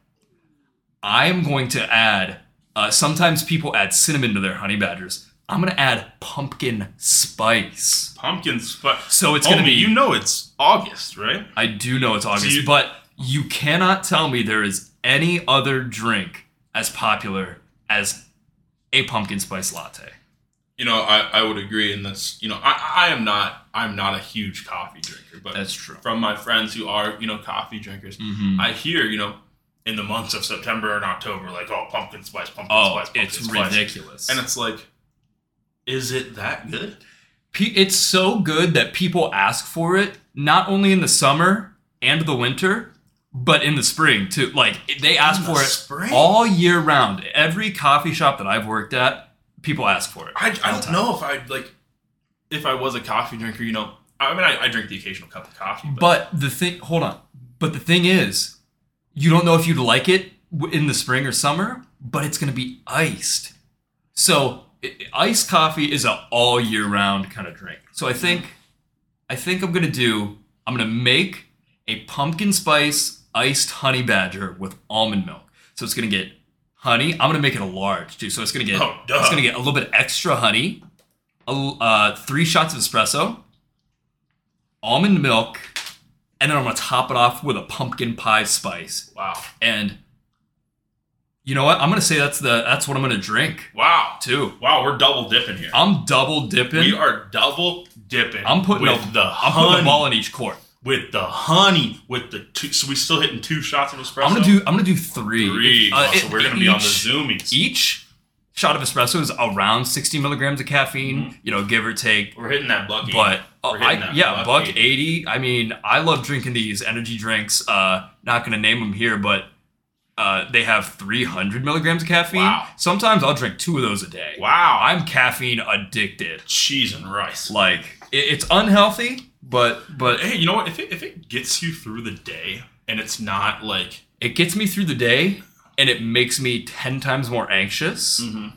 I am going to add. Uh, sometimes people add cinnamon to their honey badgers. I'm gonna add pumpkin spice. Pumpkin spice. So it's gonna be. You know it's August, right? I do know it's August, you- but you cannot tell me there is any other drink as popular as a pumpkin spice latte. You know, I, I would agree in this. You know, I, I am not I'm not a huge coffee drinker, but That's true. from my friends who are you know coffee drinkers, Mhm. I hear you know in the months of September and October like oh pumpkin spice, pumpkin Oh, spice, pumpkin it's spice. ridiculous. and it's like, is it that good? It's so good that people ask for it not only in the summer and the winter but in the spring too like they ask the for it spring? all year round every coffee shop that i've worked at people ask for it I, I don't time. know if I like if I was a coffee drinker. You know, I mean I, I drink the occasional cup of coffee, but, but the thing hold on but the thing is you don't know if you'd like it in the spring or summer but it's going to be iced so iced coffee is a all year round kind of drink. So i think i think i'm going to do i'm going to make a pumpkin spice iced honey badger with almond milk. So it's going to get honey. I'm going to make it a large too. So it's going to get Oh, it's to get a little bit extra honey a uh, three shots of espresso almond milk and then i'm going to top it off with a pumpkin pie spice. Wow, and you know what? I'm gonna say that's the that's what I'm gonna drink wow, too. wow. We're double dipping here. I'm double dipping. we are double dipping. I'm putting with a, the I'm honey, putting a ball in each court. with the honey with the two. So we still hitting two shots of espresso. I'm gonna do I'm gonna do three. three. Uh, Oh, so it- we're gonna be on the zoomies. Each shot of espresso is around 60 milligrams of caffeine. Mm-hmm. You know, give or take. We're hitting that buck. But uh, I, yeah, buck buck 80. I mean, I love drinking these energy drinks. Uh, not gonna name them here, but uh, they have 300 milligrams of caffeine. Wow. Sometimes I'll drink two of those a day. Wow, I'm caffeine addicted. cheese and rice. Like it, it's unhealthy, but but Hey, you know what? If it, if it gets you through the day and it's not like it gets me through the day and it makes me 10 times more anxious Mm-hmm.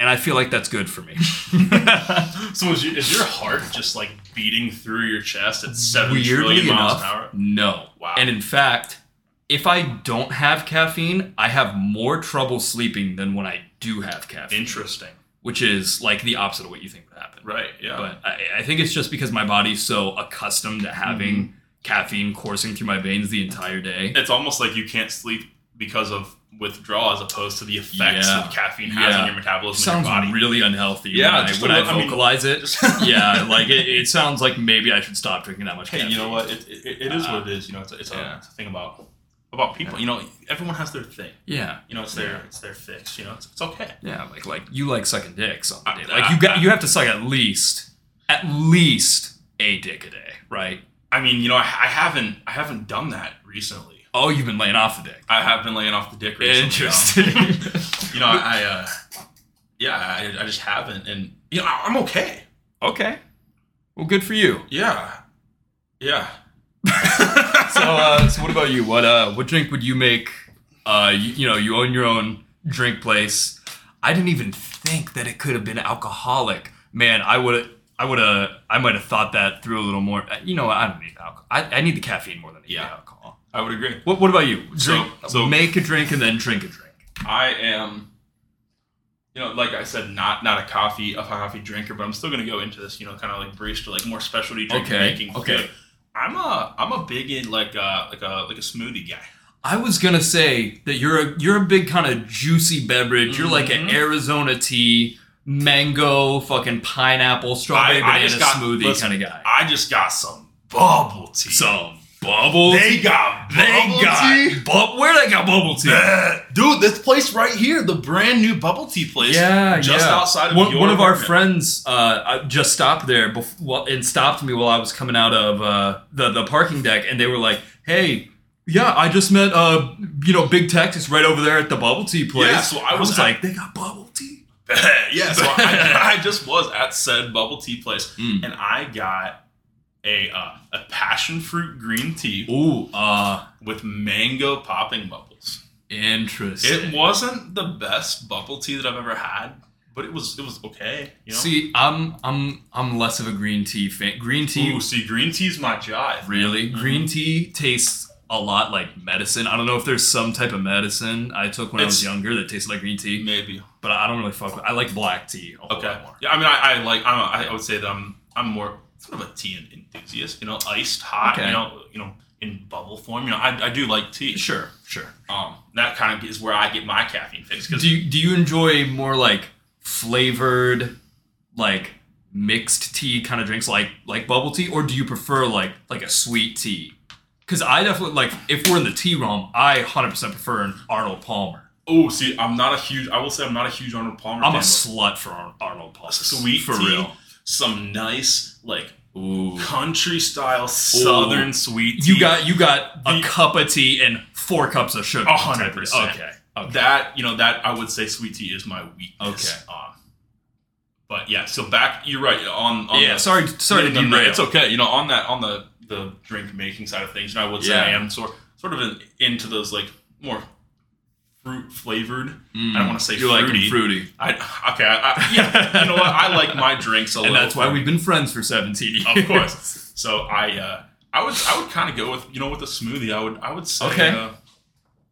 and i feel like that's good for me (laughs) (laughs) so is, your is your heart just like beating through your chest at seven weirdly trillion miles enough an hour? no Wow. and in fact if i don't have caffeine i have more trouble sleeping than when i do have caffeine Interesting. which is like the opposite of what you think would happen Right. Yeah. but I, I think it's just because my body's so accustomed to having Mm-hmm. caffeine coursing through my veins the entire day it's almost like you can't sleep because of withdrawal as opposed to the effects Yeah. that caffeine has Yeah. on your metabolism sounds your body. really unhealthy Yeah, when I, when little- I mean, vocalize it. just- (laughs) yeah, (laughs) like it, it sounds like maybe I should stop drinking that much. Hey, caffeine. you know what? It, it, it is Uh, what it is. You know, it's a, it's, a, yeah. it's a thing about about people. You know, everyone has their thing. Yeah. You know, it's their Yeah. it's their fix. You know, it's, it's okay. Yeah, like like you like sucking dicks on the I- day. Like you got you have to suck at least at least a dick a day, right? I mean, you know, I, I haven't I haven't done that recently. Oh, you've been laying off the dick. I have been laying off the dick recently. Interesting. (laughs) You know, I, I uh, yeah, I, I just haven't, and you know, I, I'm okay. okay. Well, good for you. Yeah, yeah. So, uh, so what about you? What uh, what drink would you make? Uh, you, you know, you own your own drink place. I didn't even think that it could have been alcoholic. Man, I would I would have I might have thought that through a little more. Uh, You know, I don't need alcohol. I, I need the caffeine more than I need Yeah. the alcohol. I would agree. What What about you? So- Drink, so- make a drink and then drink a drink. I am, you know, like I said, not not a coffee a coffee drinker, but I'm still gonna go into this, you know, kind of like barista, like more specialty drink Okay, making. okay. I'm a I'm a big in like a like a like a smoothie guy. I was gonna say that you're a you're a big kind of juicy beverage. You're like an Mhm. Arizona tea, mango, fucking pineapple, strawberry I- I banana just got- smoothie listen, kind of guy. I just got some bubble tea. Some bubble. they got they bubble got tea. bu- where they got bubble tea. Dude, this place right here, the brand new bubble tea place. Yeah, just yeah. outside of one, your one of our friends uh, just stopped there bef- well, and stopped me while I was coming out of uh, the the parking deck, and they were like, "Hey." Yeah, I just met uh you know Big Texas right over there at the bubble tea place. Yeah, so I was at- like, they got bubble tea. (laughs) yeah, so I, (laughs) I just was at said bubble tea place, Mm. and I got a uh, a passion fruit green tea Ooh, uh, with mango popping bubbles. interesting. It wasn't the best bubble tea that I've ever had, but it was it was okay. You know, See, I'm I'm I'm less of a green tea fan. Green tea, Ooh, see, green tea's my jive. really, Mhm. green tea tastes a lot like medicine. I don't know if there's some type of medicine I took when I was younger that tasted like green tea, Maybe but I don't really fuck with. I like black tea. Okay. lot more. Yeah, I mean, I, I like I don't know. I, I would say that I'm I'm more sort of a tea enthusiast. You know, iced, hot. Okay. You know, you know, in bubble form. You know, I, I do like tea. Sure, sure. Um, that kind of is where I get my caffeine fix because Do you, do you enjoy more like flavored, like mixed tea kind of drinks, like like bubble tea, or do you prefer like like a sweet tea? Because I definitely like if we're in the tea realm, I hundred percent prefer an Arnold Palmer. Oh, see, I'm not a huge. I will say I'm not a huge Arnold Palmer. I'm fan, a slut for Arnold Palmer. sweet for tea, real. Some nice like Ooh. country style southern sweet tea. You got you got a The- cup of tea and four cups of sugar. Hundred percent. Okay. Okay. that. You know that I would say sweet tea is my weakness. Okay. Um, but yeah, so back. You're right on. on yeah. the, Sorry. Sorry to derail. It's okay. You know, on that on the the drink making side of things, and I would say Yeah. I am sort sort of in, into those like more fruit flavored. Mm. I don't want to say You're like fruity. fruity. I okay. I, I, yeah, you know what? I like my drinks a lot. (laughs) And little. that's why we've been friends for 17 years. of course. So I, uh, I would, I would kind of go with, you know, with a smoothie. I would, I would say, Okay. uh,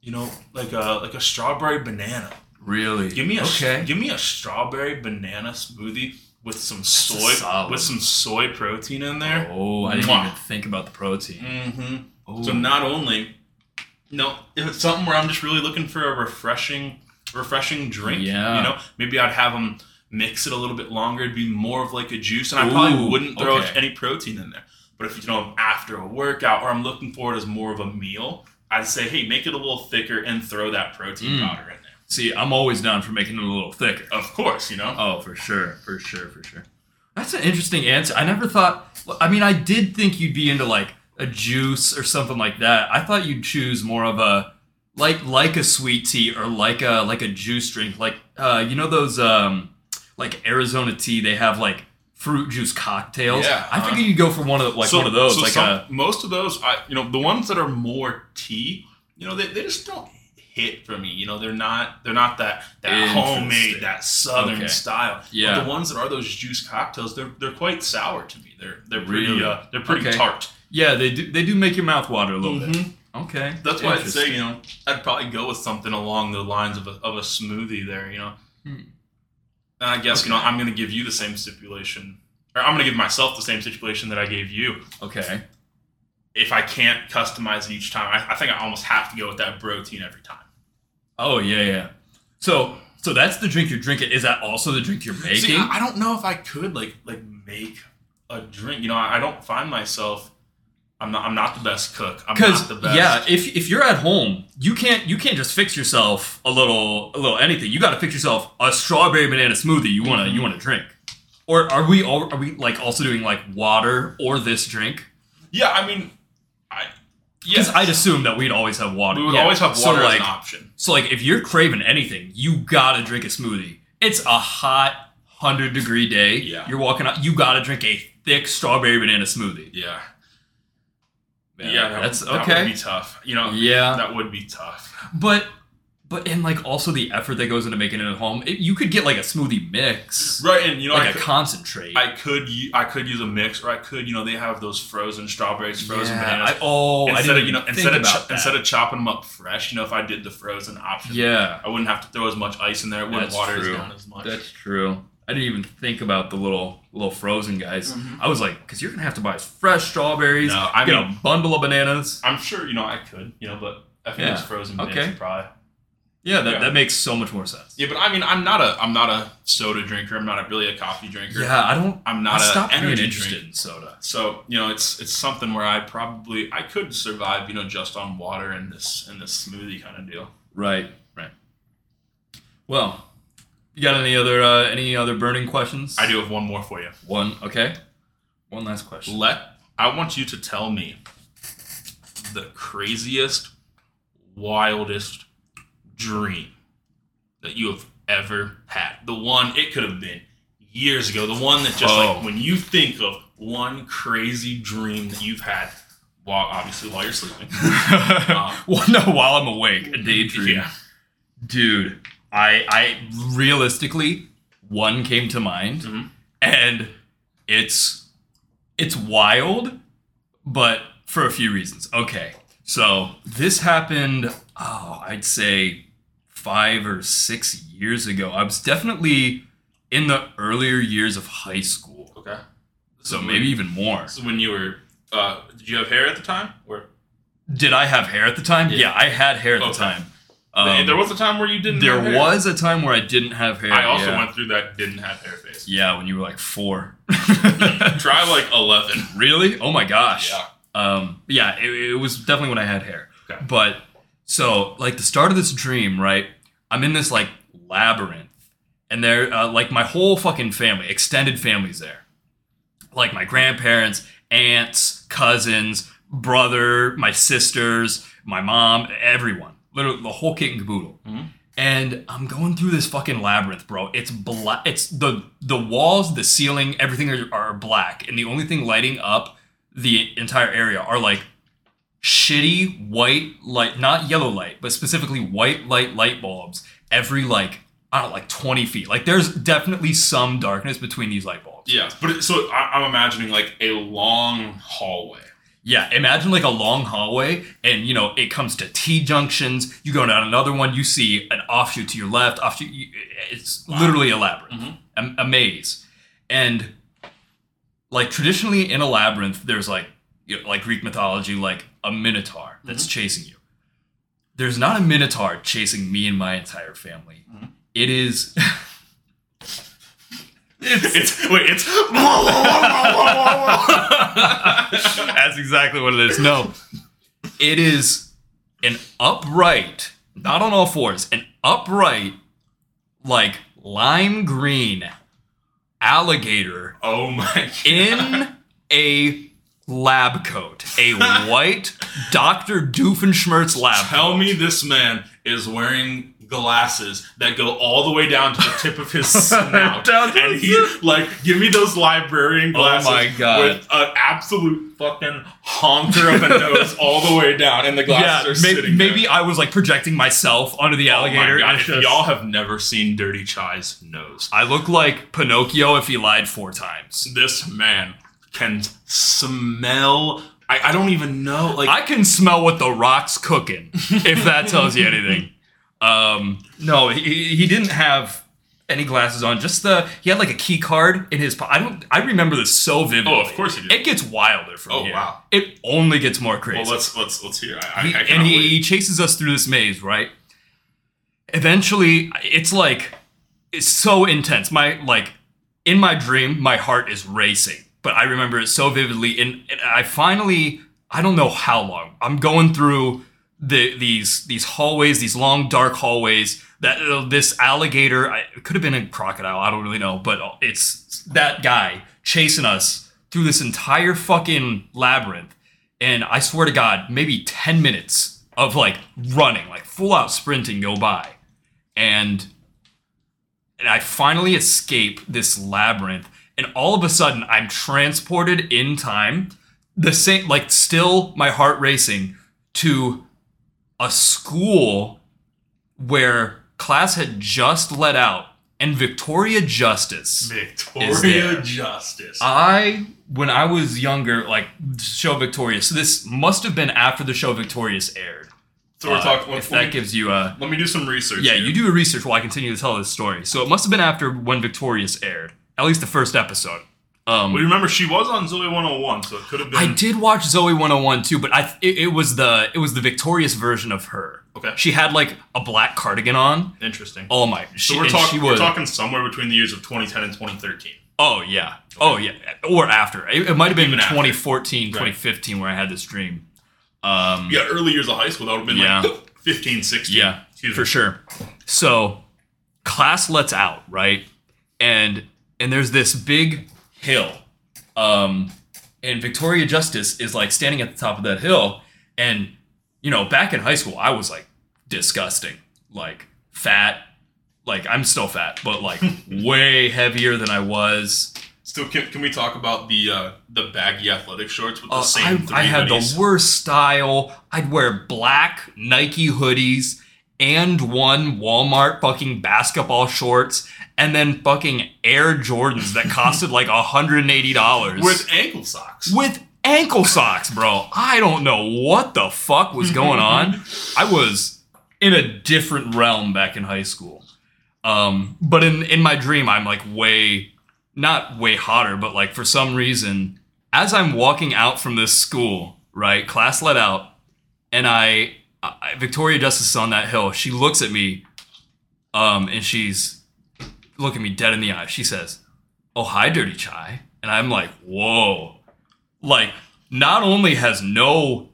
you know, like a like a strawberry banana. Really? Give me a, okay. give me a strawberry banana smoothie with some soy, with some soy protein in there. Oh, I didn't Mwah. even think about the protein. Mm-hmm. So not only, no, if it's something where I'm just really looking for a refreshing, refreshing drink. Yeah. You know, maybe I'd have them mix it a little bit longer. It'd be more of like a juice, and I probably wouldn't throw okay. any protein in there. But if you know after a workout, or I'm looking for it as more of a meal, I'd say, hey, make it a little thicker and throw that protein Mm. powder in there. See, I'm always down for making it a little thicker. Of course, you know. Oh, for sure, for sure, for sure. That's an interesting answer. I never thought. I mean, I did think you'd be into like a juice or something like that. I thought you'd choose more of a like like a sweet tea or like a like a juice drink. Like uh, you know those um like Arizona tea. They have like fruit juice cocktails. Yeah, I uh-huh. figured you'd go for one of the, like one of those. so like some- a most of those, I you know, the ones that are more tea, you know, they, they just don't hit for me. You know, they're not they're not that that homemade, that southern Okay. style. Yeah. But the ones that are those juice cocktails, they're they're quite sour to me. They're they're pretty Really? uh, they're pretty Okay. tart. Yeah, they do they do make your mouth water a little bit. Mhm. Okay, That's why I'd say you know I'd probably go with something along the lines of a of a smoothie there. You know. Hmm. And I guess you know I'm gonna give you the same stipulation, or I'm gonna give myself the same stipulation that I gave you. Okay. if I can't customize it each time, I, I think I almost have to go with that protein every time. Oh yeah, yeah. So so that's the drink you're drinking. Is that also the drink you're making? See, I I don't know if I could like like make a drink. You know, I, I don't find myself. I'm not. I'm not the best cook. I'm Because not the best. yeah, if if you're at home, you can't you can't just fix yourself a little a little anything. You got to fix yourself a strawberry banana smoothie. You wanna you wanna drink, or are we all are we like also doing like water or this drink? yeah. I mean, I. Because Yes, I'd assume that we'd always have water. we would Yeah. always have So, water like, as an option. So like if you're craving anything, you gotta drink a smoothie. It's a hot hundred degree day. Yeah. You're walking out. You gotta drink a thick strawberry banana smoothie. Yeah. Man, Yeah, that, that's that okay. would be tough. You know, yeah, that would be tough. but but and like also the effort that goes into making it at home. It, you could get like a smoothie mix, Right, and you know, I like a could, concentrate. I could, I could use a mix, or I could, you know, they have those frozen strawberries, frozen Yeah, bananas. I, oh, I instead didn't of you know, instead of cho- instead of chopping them up fresh, you know, if I did the frozen option, yeah, I wouldn't have to throw as much ice in there. It wouldn't That's water true. down as much. that's true. I didn't even think about the little little frozen guys. Mhm. I was like, because you're gonna have to buy fresh strawberries. No, I get mean- a bundle of bananas. I'm sure, you know, I could, you know, but I think Yeah, it's frozen okay. bananas probably. Yeah, that, Yeah. that makes so much more sense. Yeah, but I mean, I'm not a, I'm not a soda drinker. I'm not a, really a coffee drinker. Yeah, I don't. I'm not a stopped being energy interested drinker. in soda. So you know, it's it's something where I probably I could survive, you know, just on water and this and this smoothie kind of deal. Right, right. Well, you got any other uh, any other burning questions? I do have one more for you. One, okay. One last question. Let I want you to tell me the craziest, wildest dream that you have ever had. The one it could have been years ago. The one that just Oh. like when you think of one crazy dream that you've had while obviously while you're sleeping. Um, (laughs) well, no, while I'm awake, a (laughs) daydream. Yeah. Dude, I I realistically one came to mind, Mhm. and it's it's wild, but for a few reasons. Okay, so this happened. Oh, I'd say five or six years ago. I was definitely in the earlier years of high school, Okay. so maybe even more. So when you were, uh, did you have hair at the time? Or Did I have hair at the time? Yeah. Yeah, I had hair at the time. Um, there was a time where you didn't. There have hair? was a time where I didn't have hair. I also yeah. went through that. Didn't have hair face. Yeah, when you were like four. (laughs) Try (laughs) like eleven. really? Oh my gosh. Yeah. Um, yeah, it, it was definitely when I had hair. Okay. But so, like the start of this dream, right? I'm in this like labyrinth, and there, uh, like my whole fucking family, extended families there. Like my grandparents, aunts, cousins, brother, my sisters, my mom, everyone. Literally the whole kit and caboodle. Mhm. And I'm going through this fucking labyrinth, bro. It's black. It's the the walls, the ceiling, everything are, are black, and the only thing lighting up the entire area are like shitty white light, not yellow light, but specifically white light light bulbs every like I don't know, like 20 feet. Like there's definitely some darkness between these light bulbs. Yeah, but it, so I, I'm imagining like a long hallway. Yeah, imagine like a long hallway, and you know it comes to T junctions. You go down another one, you see an offshoot to your left. Offshoot, you- it's Wow. literally a labyrinth, Mhm. a, a maze, and like traditionally in a labyrinth, there's like you know, like Greek mythology, like a minotaur that's chasing you. There's not a minotaur chasing me and my entire family. Mhm. It is. (laughs) it's It's (laughs) wait, it's (laughs) That's exactly what it is. No, it is an upright, not on all fours, an upright, like lime green alligator oh my god. in a lab coat, a white Dr. Doofenshmirtz lab coat. Tell me this man is wearing glasses that go all the way down to the tip of his (laughs) snout. And he like give me those librarian Oh glasses my God. with an absolute fucking honker of a nose all the way down and the glasses Yeah, are may- sitting maybe, there. I was like projecting myself onto the Oh my alligator. God, and If just- y'all have never seen Dirty Chai's nose, I look like Pinocchio if he lied four times. this man can smell. I, I don't even know. Like I can smell what the rock's cooking, if that tells you anything. (laughs) Um, no, he, he didn't have any glasses on. Just the he had like a key card in his. po- I don't. I remember this so vividly. Oh, of course he did. It gets wilder from Oh, here. wow. It only gets more crazy. well, let's let's let's hear. I, I, He- I and he, wait. he chases us through this maze, right? Eventually, it's like it's so intense. My like in my dream, my heart is racing, but I remember it so vividly. And, and I finally I don't know how long. I'm going through the these these hallways, these long dark hallways. That uh, this alligator, I, it could have been a crocodile. I don't really know, but it's that guy chasing us through this entire fucking labyrinth. And I swear to God, maybe ten minutes of like running, like full out sprinting, go by, and and I finally escape this labyrinth. And all of a sudden, I'm transported in time, the same, like still my heart racing to a school where class had just let out and Victoria Justice. Victoria. Justice. I, when I was younger, like show Victorious. So this must have been after the show Victorious aired. so we're Uh, talking. if that me, gives you a let me do some research. yeah, here. you do a research while I continue to tell this story. So it must have been after when Victorious aired, at least the first episode. Um, We remember she was on Zoey 101, so it could have been. I did watch Zoey 101 too, but I it, it was the it was the Victorious version of her. Okay. She had like a black cardigan on. Interesting. Oh my! She, so we're, talk- we're was. talking somewhere between the years of 2010 and 2013. oh yeah. Oh yeah. Or after. It, it might have been Even after. 2014, Right. 2015 where I had this dream. Um, Yeah, early years of high school, that would have been Yeah. like (gasps) 15, 16. Yeah, Excuse for me. sure. So class lets out, right? And and there's this big hill. Um and Victoria Justice is like standing at the top of that hill and you know, back in high school I was like disgusting. Like fat. Like I'm still fat, but like (laughs) way heavier than I was. Still, can, can we talk about the uh, the baggy athletic shorts with the Uh, same I, three I had hoodies? the worst style. I'd wear black Nike hoodies and one Walmart fucking basketball shorts and then fucking Air Jordans that (laughs) costed like $180 with ankle socks. with ankle socks, bro. I don't know what the fuck was going (laughs) on. I was in a different realm back in high school. Um, but in in my dream, I'm like way, not way hotter, but like for some reason, as I'm walking out from this school, right, class let out, and I, I Victoria Justice is on that hill. She looks at me, um, and she's looking me dead in the eye. She says, "Oh, hi, Dirty Chai," and I'm like, "Whoa." like not only has no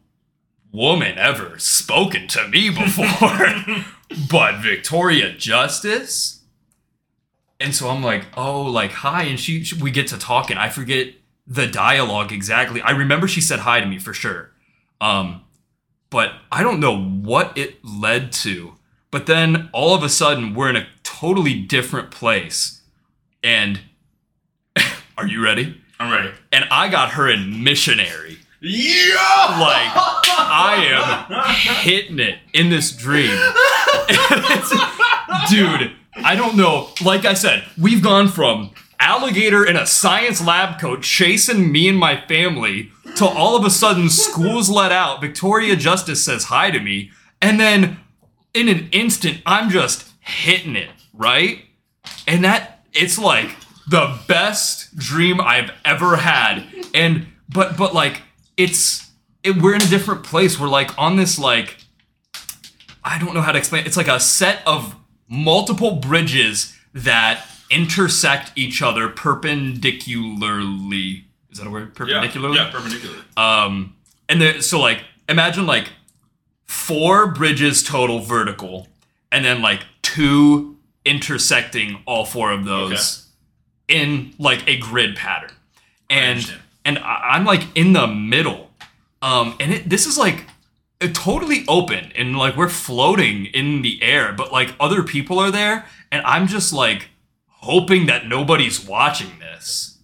woman ever spoken to me (laughs) before but victoria justice and so i'm like oh like hi and she, she we get to talking. i forget the dialogue exactly i remember she said hi to me for sure um but i don't know what it led to but then all of a sudden we're in a totally different place and (laughs) are you ready I'm ready. and I got her in missionary. Yeah! Like I am hitting it in this dream. (laughs) Dude, I don't know. Like I said, we've gone from alligator in a science lab coat chasing me and my family to all of a sudden school's let out. Victoria Justice says hi to me, and then in an instant, I'm just hitting it, right? And that it's like the best dream I've ever had. And but but like it's it, we're in a different place. We're like on this like I don't know how to explain. It's like a set of multiple bridges that intersect each other perpendicularly. Is that a word? Yeah, Perpendicularly. yeah, perpendicularly. Um, and then so like imagine like four bridges total vertical, and then like two intersecting all four of those in like a grid pattern. And and I- I'm like in the middle. Um, and it, this is like uh, totally open and like we're floating in the air, but like other people are there, and I'm just like hoping that nobody's watching this.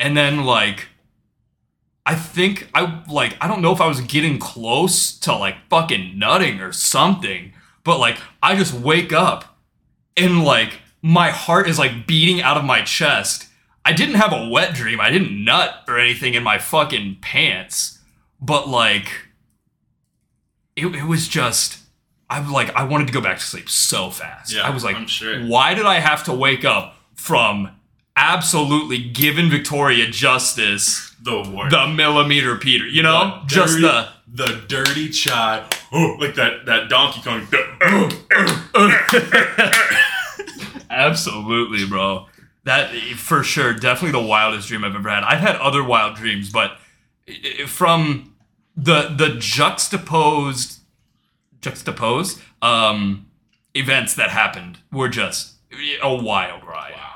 And then like I think I like I don't know if I was getting close to like fucking nutting or something, but like I just wake up and like my heart is like beating out of my chest. I didn't have a wet dream. I didn't nut or anything in my fucking pants, but like it, it was just I'm like I wanted to go back to sleep so fast. Yeah, I was like, sure. why did I have to wake up from absolutely giving Victoria justice The worst. the millimeter Peter? You know, The just dirty- the the dirty chai. Oh, like that that Donkey Kong. (laughs) Absolutely, bro. That for sure, definitely the wildest dream I've ever had. I've had other wild dreams, but from the the juxtaposed juxtaposed um events that happened were just a wild ride. Wow.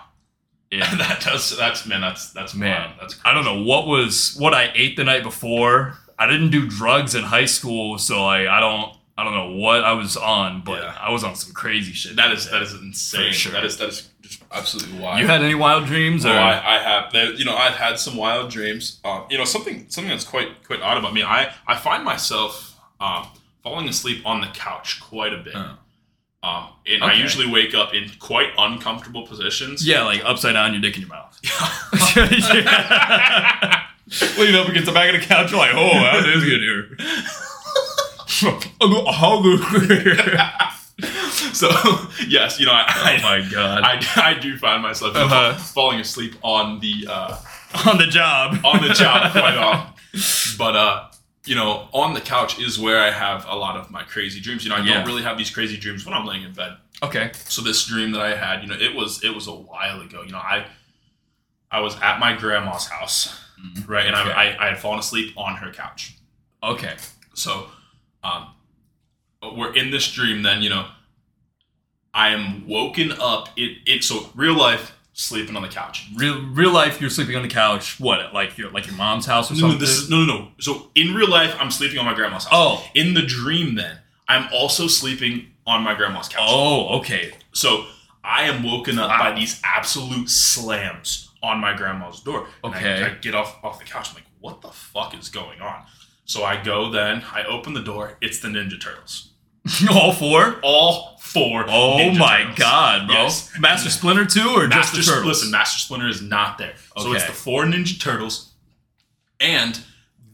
Yeah. (laughs) that does. That's man. That's that's Man, wild. That's I don't know what was what I ate the night before. I didn't do drugs in high school, so I I don't I don't know what I was on, but Yeah. I was on some crazy shit. that is that is insane. For sure. That is that is just absolutely wild. You had any wild dreams? Oh, I, I have. There, you know, I've had some wild dreams. Um, you know, something something that's quite quite odd about me. I I find myself um, falling asleep on the couch quite a bit. Oh. Um, and I usually wake up in quite uncomfortable positions. yeah, like upside down, your dick in your mouth. (laughs) (laughs) Lean up against the back of the couch, you're like, oh, how is this good here? (laughs) (laughs) so yes, you know, I, oh my god. I, I do find myself Uh-huh. falling asleep on the uh, on the job. on the job (laughs) quite often. But uh, you know, on the couch is where I have a lot of my crazy dreams. You know, I Yeah. don't really have these crazy dreams when I'm laying in bed. Okay. So this dream that I had, you know, it was it was a while ago. You know, I I was at my grandma's house, Mhm. right, and Okay. I, I I had fallen asleep on her couch. Okay. So, um, we're in this dream. Then you know, I am woken up. It it so real life sleeping on the couch. Real real life, you're sleeping on the couch. What, like your like your mom's house or No, something? no, this is no, no, no. So in real life, I'm sleeping on my grandma's house. oh. In the dream, then I'm also sleeping on my grandma's couch. Oh, okay. So I am woken up Wow. by these absolute slams on my grandma's door. And I- Okay. I, get off off the couch. I'm like, what the fuck is going on? So I go then. I open the door. It's the Ninja Turtles. (laughs) All four? All four. Oh Ninja my Turtles. god, bro. Yes. Master Splinter 2 or Master, just the turtles? listen, Master Splinter is not there. So it's the four Ninja Turtles, and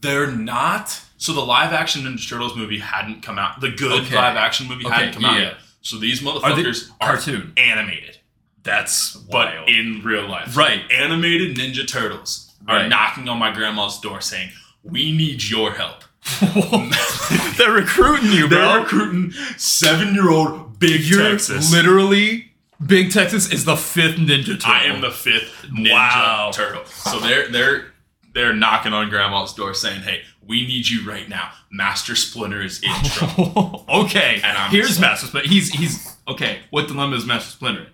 they're not. So the live action Ninja Turtles movie hadn't come out. The good Okay. live action movie Okay, hadn't come out yet. So these Are motherfuckers are, cartoon? animated, That's but wild. in real life. Right. Animated Ninja Turtles are Right. knocking on my grandma's door saying, "We need your help." (laughs) They're recruiting you, bro. They're recruiting seven-year-old Big You're Texas. literally Big Texas is the fifth Ninja Turtle. I am the fifth Ninja Wow. Turtle. So they're they're they're knocking on Grandma's door saying, "Hey, we need you right now. Master Splinter is in trouble." (laughs) okay. And I'm Here's Master Splinter. He's he's okay. What dilemma is Master Splinter? in?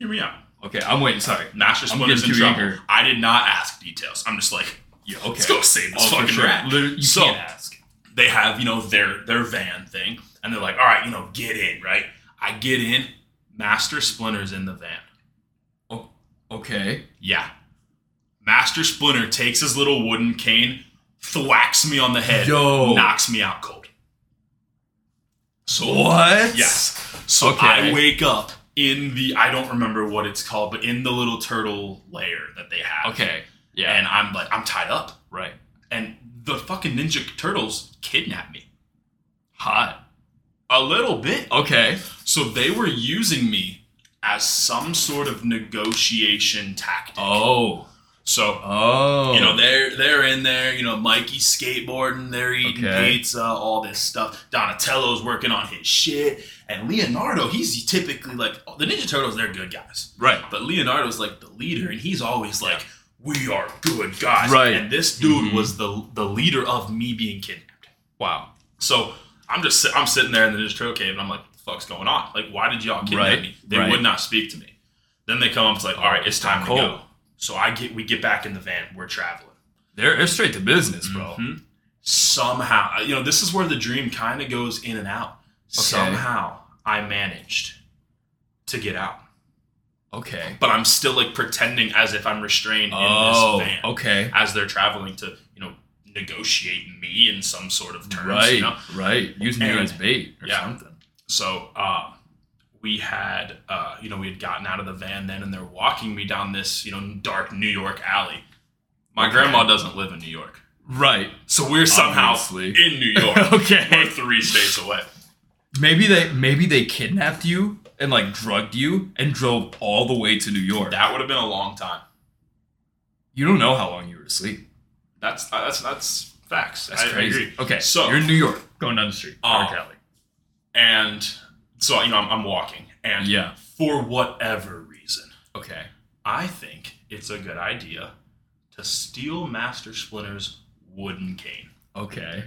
Hear me out. Okay, I'm waiting. Sorry. Master Splinter's in trouble. eager. I did not ask details. I'm just like, Yeah. Okay. let's go save this Oh, fucking sure. rat. Literally, you So- can't ask. They have you know their their van thing, and they're like, "All right, you know, get in." Right? I get in. Master Splinter's in the van. Oh, okay. Yeah. Master Splinter takes his little wooden cane, thwacks me on the head, Yo. knocks me out cold. So What? Yes. So Okay. I wake up in the I don't remember what it's called, but in the little turtle lair that they have. Okay. Yeah. And I'm like, I'm tied up. right. And the fucking Ninja Turtles kidnapped me. Hot. A little bit. Okay. So they were using me as some sort of negotiation tactic. Oh. So Oh. you know they're they're in there. You know Mikey's skateboarding, they're eating Okay. pizza, all this stuff. Donatello's working on his shit, and Leonardo, he's typically like the Ninja Turtles. They're good guys, right. but Leonardo's like the leader, and he's always like, "We are good guys." Right. And this dude Mhm. was the the leader of me being kidnapped. Wow. So I'm just I'm sitting there in the Turtle cave, and I'm like, "What the fuck's going on? Like, why did y'all kidnap Right, me?" They right. would not speak to me. Then they come up, it's like, "All right, it's time to go." So I get we get back in the van. We're traveling. They're, they're straight to business, bro. Mhm. Somehow, you know, this is where the dream kind of goes in and out. Somehow, I managed to get out, Okay. but I'm still like pretending as if I'm restrained Oh. in this van Okay. as they're traveling to, you know, negotiate me in some sort of terms. Right. You know? Right. Using you as bait or yeah. something. So, um, we had, uh, you know, we had gotten out of the van then, and they're walking me down this, you know, dark New York alley. My Okay. grandma doesn't live in New York, Right. so we're somehow Obviously. in New York. (laughs) okay. We're three states away. Maybe they maybe they kidnapped you and like drugged you and drove all the way to New York. That would have been a long time. You don't know how long you were asleep. That's uh, that's that's facts. That's I, I crazy. agree. Okay, So- you're in New York, going down the street. Park Alley. And so you know, I'm, I'm walking, and Yeah. for whatever reason, Okay. I think it's a good idea to steal Master Splinter's wooden cane. Okay.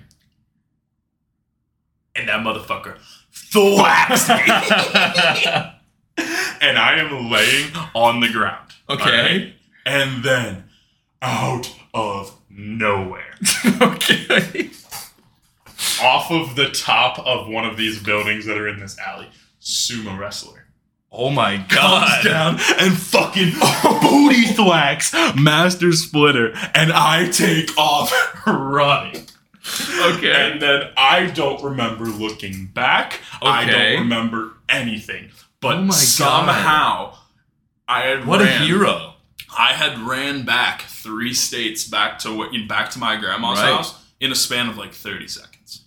And that motherfucker thwacks me, (laughs) and I am laying on the ground. Okay. alright? And then, out of nowhere, (laughs) okay. off of the top of one of these buildings that are in this alley, sumo wrestler. Oh my god. comes down and fucking booty thwacks Master Splinter, and I take off (laughs) running. Okay. And then I don't remember looking back. Okay. I don't remember anything. But Oh my God. somehow I had What ran, a hero. I had ran back three states back to what back to my grandma's Right. house in a span of like 30 seconds.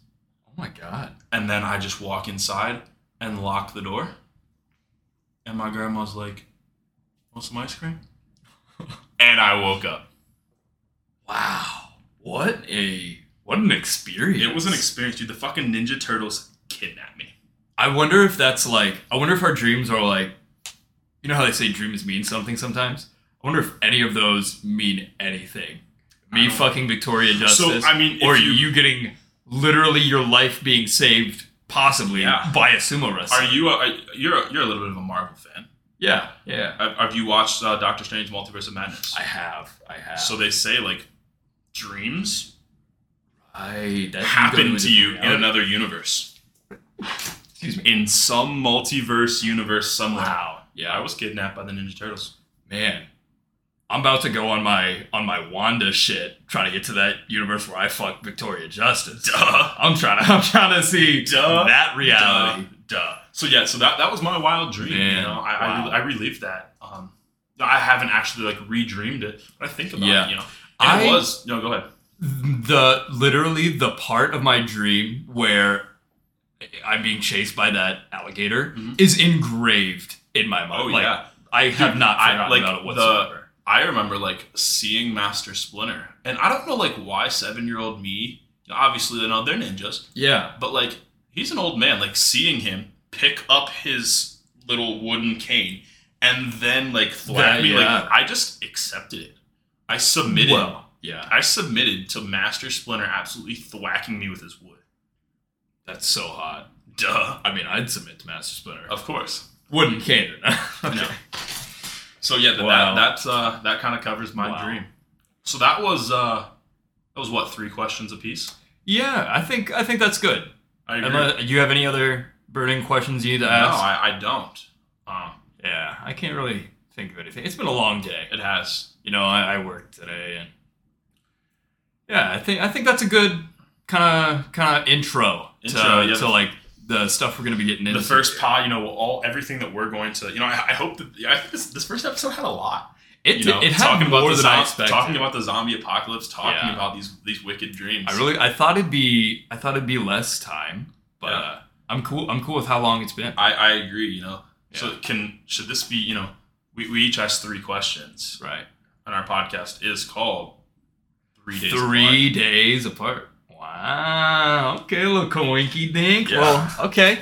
Oh my god. And then I just walk inside and lock the door. And my grandma's like, Want some ice cream? (laughs) and I woke up. Wow. What a what an experience. It was an experience, dude. The fucking Ninja Turtles kidnapped me. I wonder if that's like I wonder if our dreams are like you know how they say dreams mean something sometimes? I wonder if any of those mean anything. Me fucking Victoria Justice. So I mean, or you- you, getting literally your life being saved possibly Yeah. by a sumo wrestler. Are you? A, you're a, you're a little bit of a Marvel fan. Yeah, yeah. Have, have you watched uh, Doctor Strange: Multiverse of Madness? I have. I have. So they say like dreams I that happen to you in another universe, Excuse me. in some multiverse universe somewhere. Wow. I was kidnapped by the Ninja Turtles. Man. I'm about to go on my on my Wanda shit, trying to get to that universe where I fuck Victoria Justice. Duh. I'm trying to I'm trying to see Duh. that reality. Duh. Duh. So yeah, so that that was my wild dream. you Man, know, I wow. I, I relived that. Um, I haven't actually like redreamed it, but I think about Yeah. it. You know, and I- it was. No, go ahead. The literally the part of my dream where I'm being chased by that alligator Mhm. is engraved in my mind. Oh like, yeah. I have not I- like, about it the- I remember like seeing Master Splinter, and I don't know like why seven year old me. Obviously, you know they're ninjas, yeah. but like he's an old man. Like seeing him pick up his little wooden cane and then like thwack That- me, yeah. like I just accepted it. I submitted. Well, yeah. I submitted to Master Splinter absolutely thwacking me with his wood. That's so hot. Duh. I mean, I'd submit to Master Splinter. Of course. Wouldn't canon. (laughs) No. So yeah, that Wow. that that's, uh, that kind of covers my Wow. dream. So that was uh, that was what three questions apiece. Yeah, I think I think that's good. I agree. Unless, you have any other burning questions you need to ask? no. I, I don't. Um, yeah, I can't really think of anything. It's been a long day. it has. You know, I, I worked today, and yeah, I think I think that's a good kind of kind of intro, Intro, to, yeah. to like the stuff we're gonna be getting into. The first pod, you know, all everything that we're going to, you know, I, I hope that I think this, this first episode had a lot. it You know, it had talking more about the than I expected. talking about the zombie apocalypse, talking Yeah. about these these wicked dreams. I really I thought it'd be I thought it'd be less time, but Yeah. uh, I'm cool. I'm cool with how long it's been. I, I agree. You know, so can should this be you know we, we each ask three questions, Right, and our podcast is called Three Days. three days apart. Wow. Okay, little coinky dink. Yeah. Well, okay.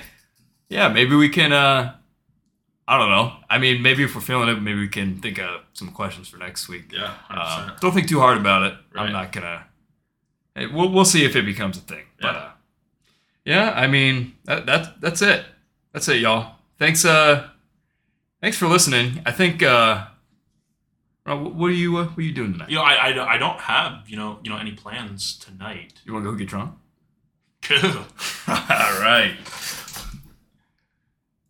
Yeah, maybe we can. uh I don't know. I mean, maybe if we're feeling it, maybe we can think of some questions for next week. Yeah, 100%. Uh, don't think too hard about it. Right. I'm not gonna. Hey, we'll we'll see if it becomes a thing. But Yeah. uh, yeah, I mean that that's that's it. That's it, y'all. Thanks. Uh, thanks for listening. I think. Uh, what are you uh, What are you doing tonight? you know, I, I, I don't have you know you know any plans tonight. You want to go get drunk? Cool. (laughs) All right.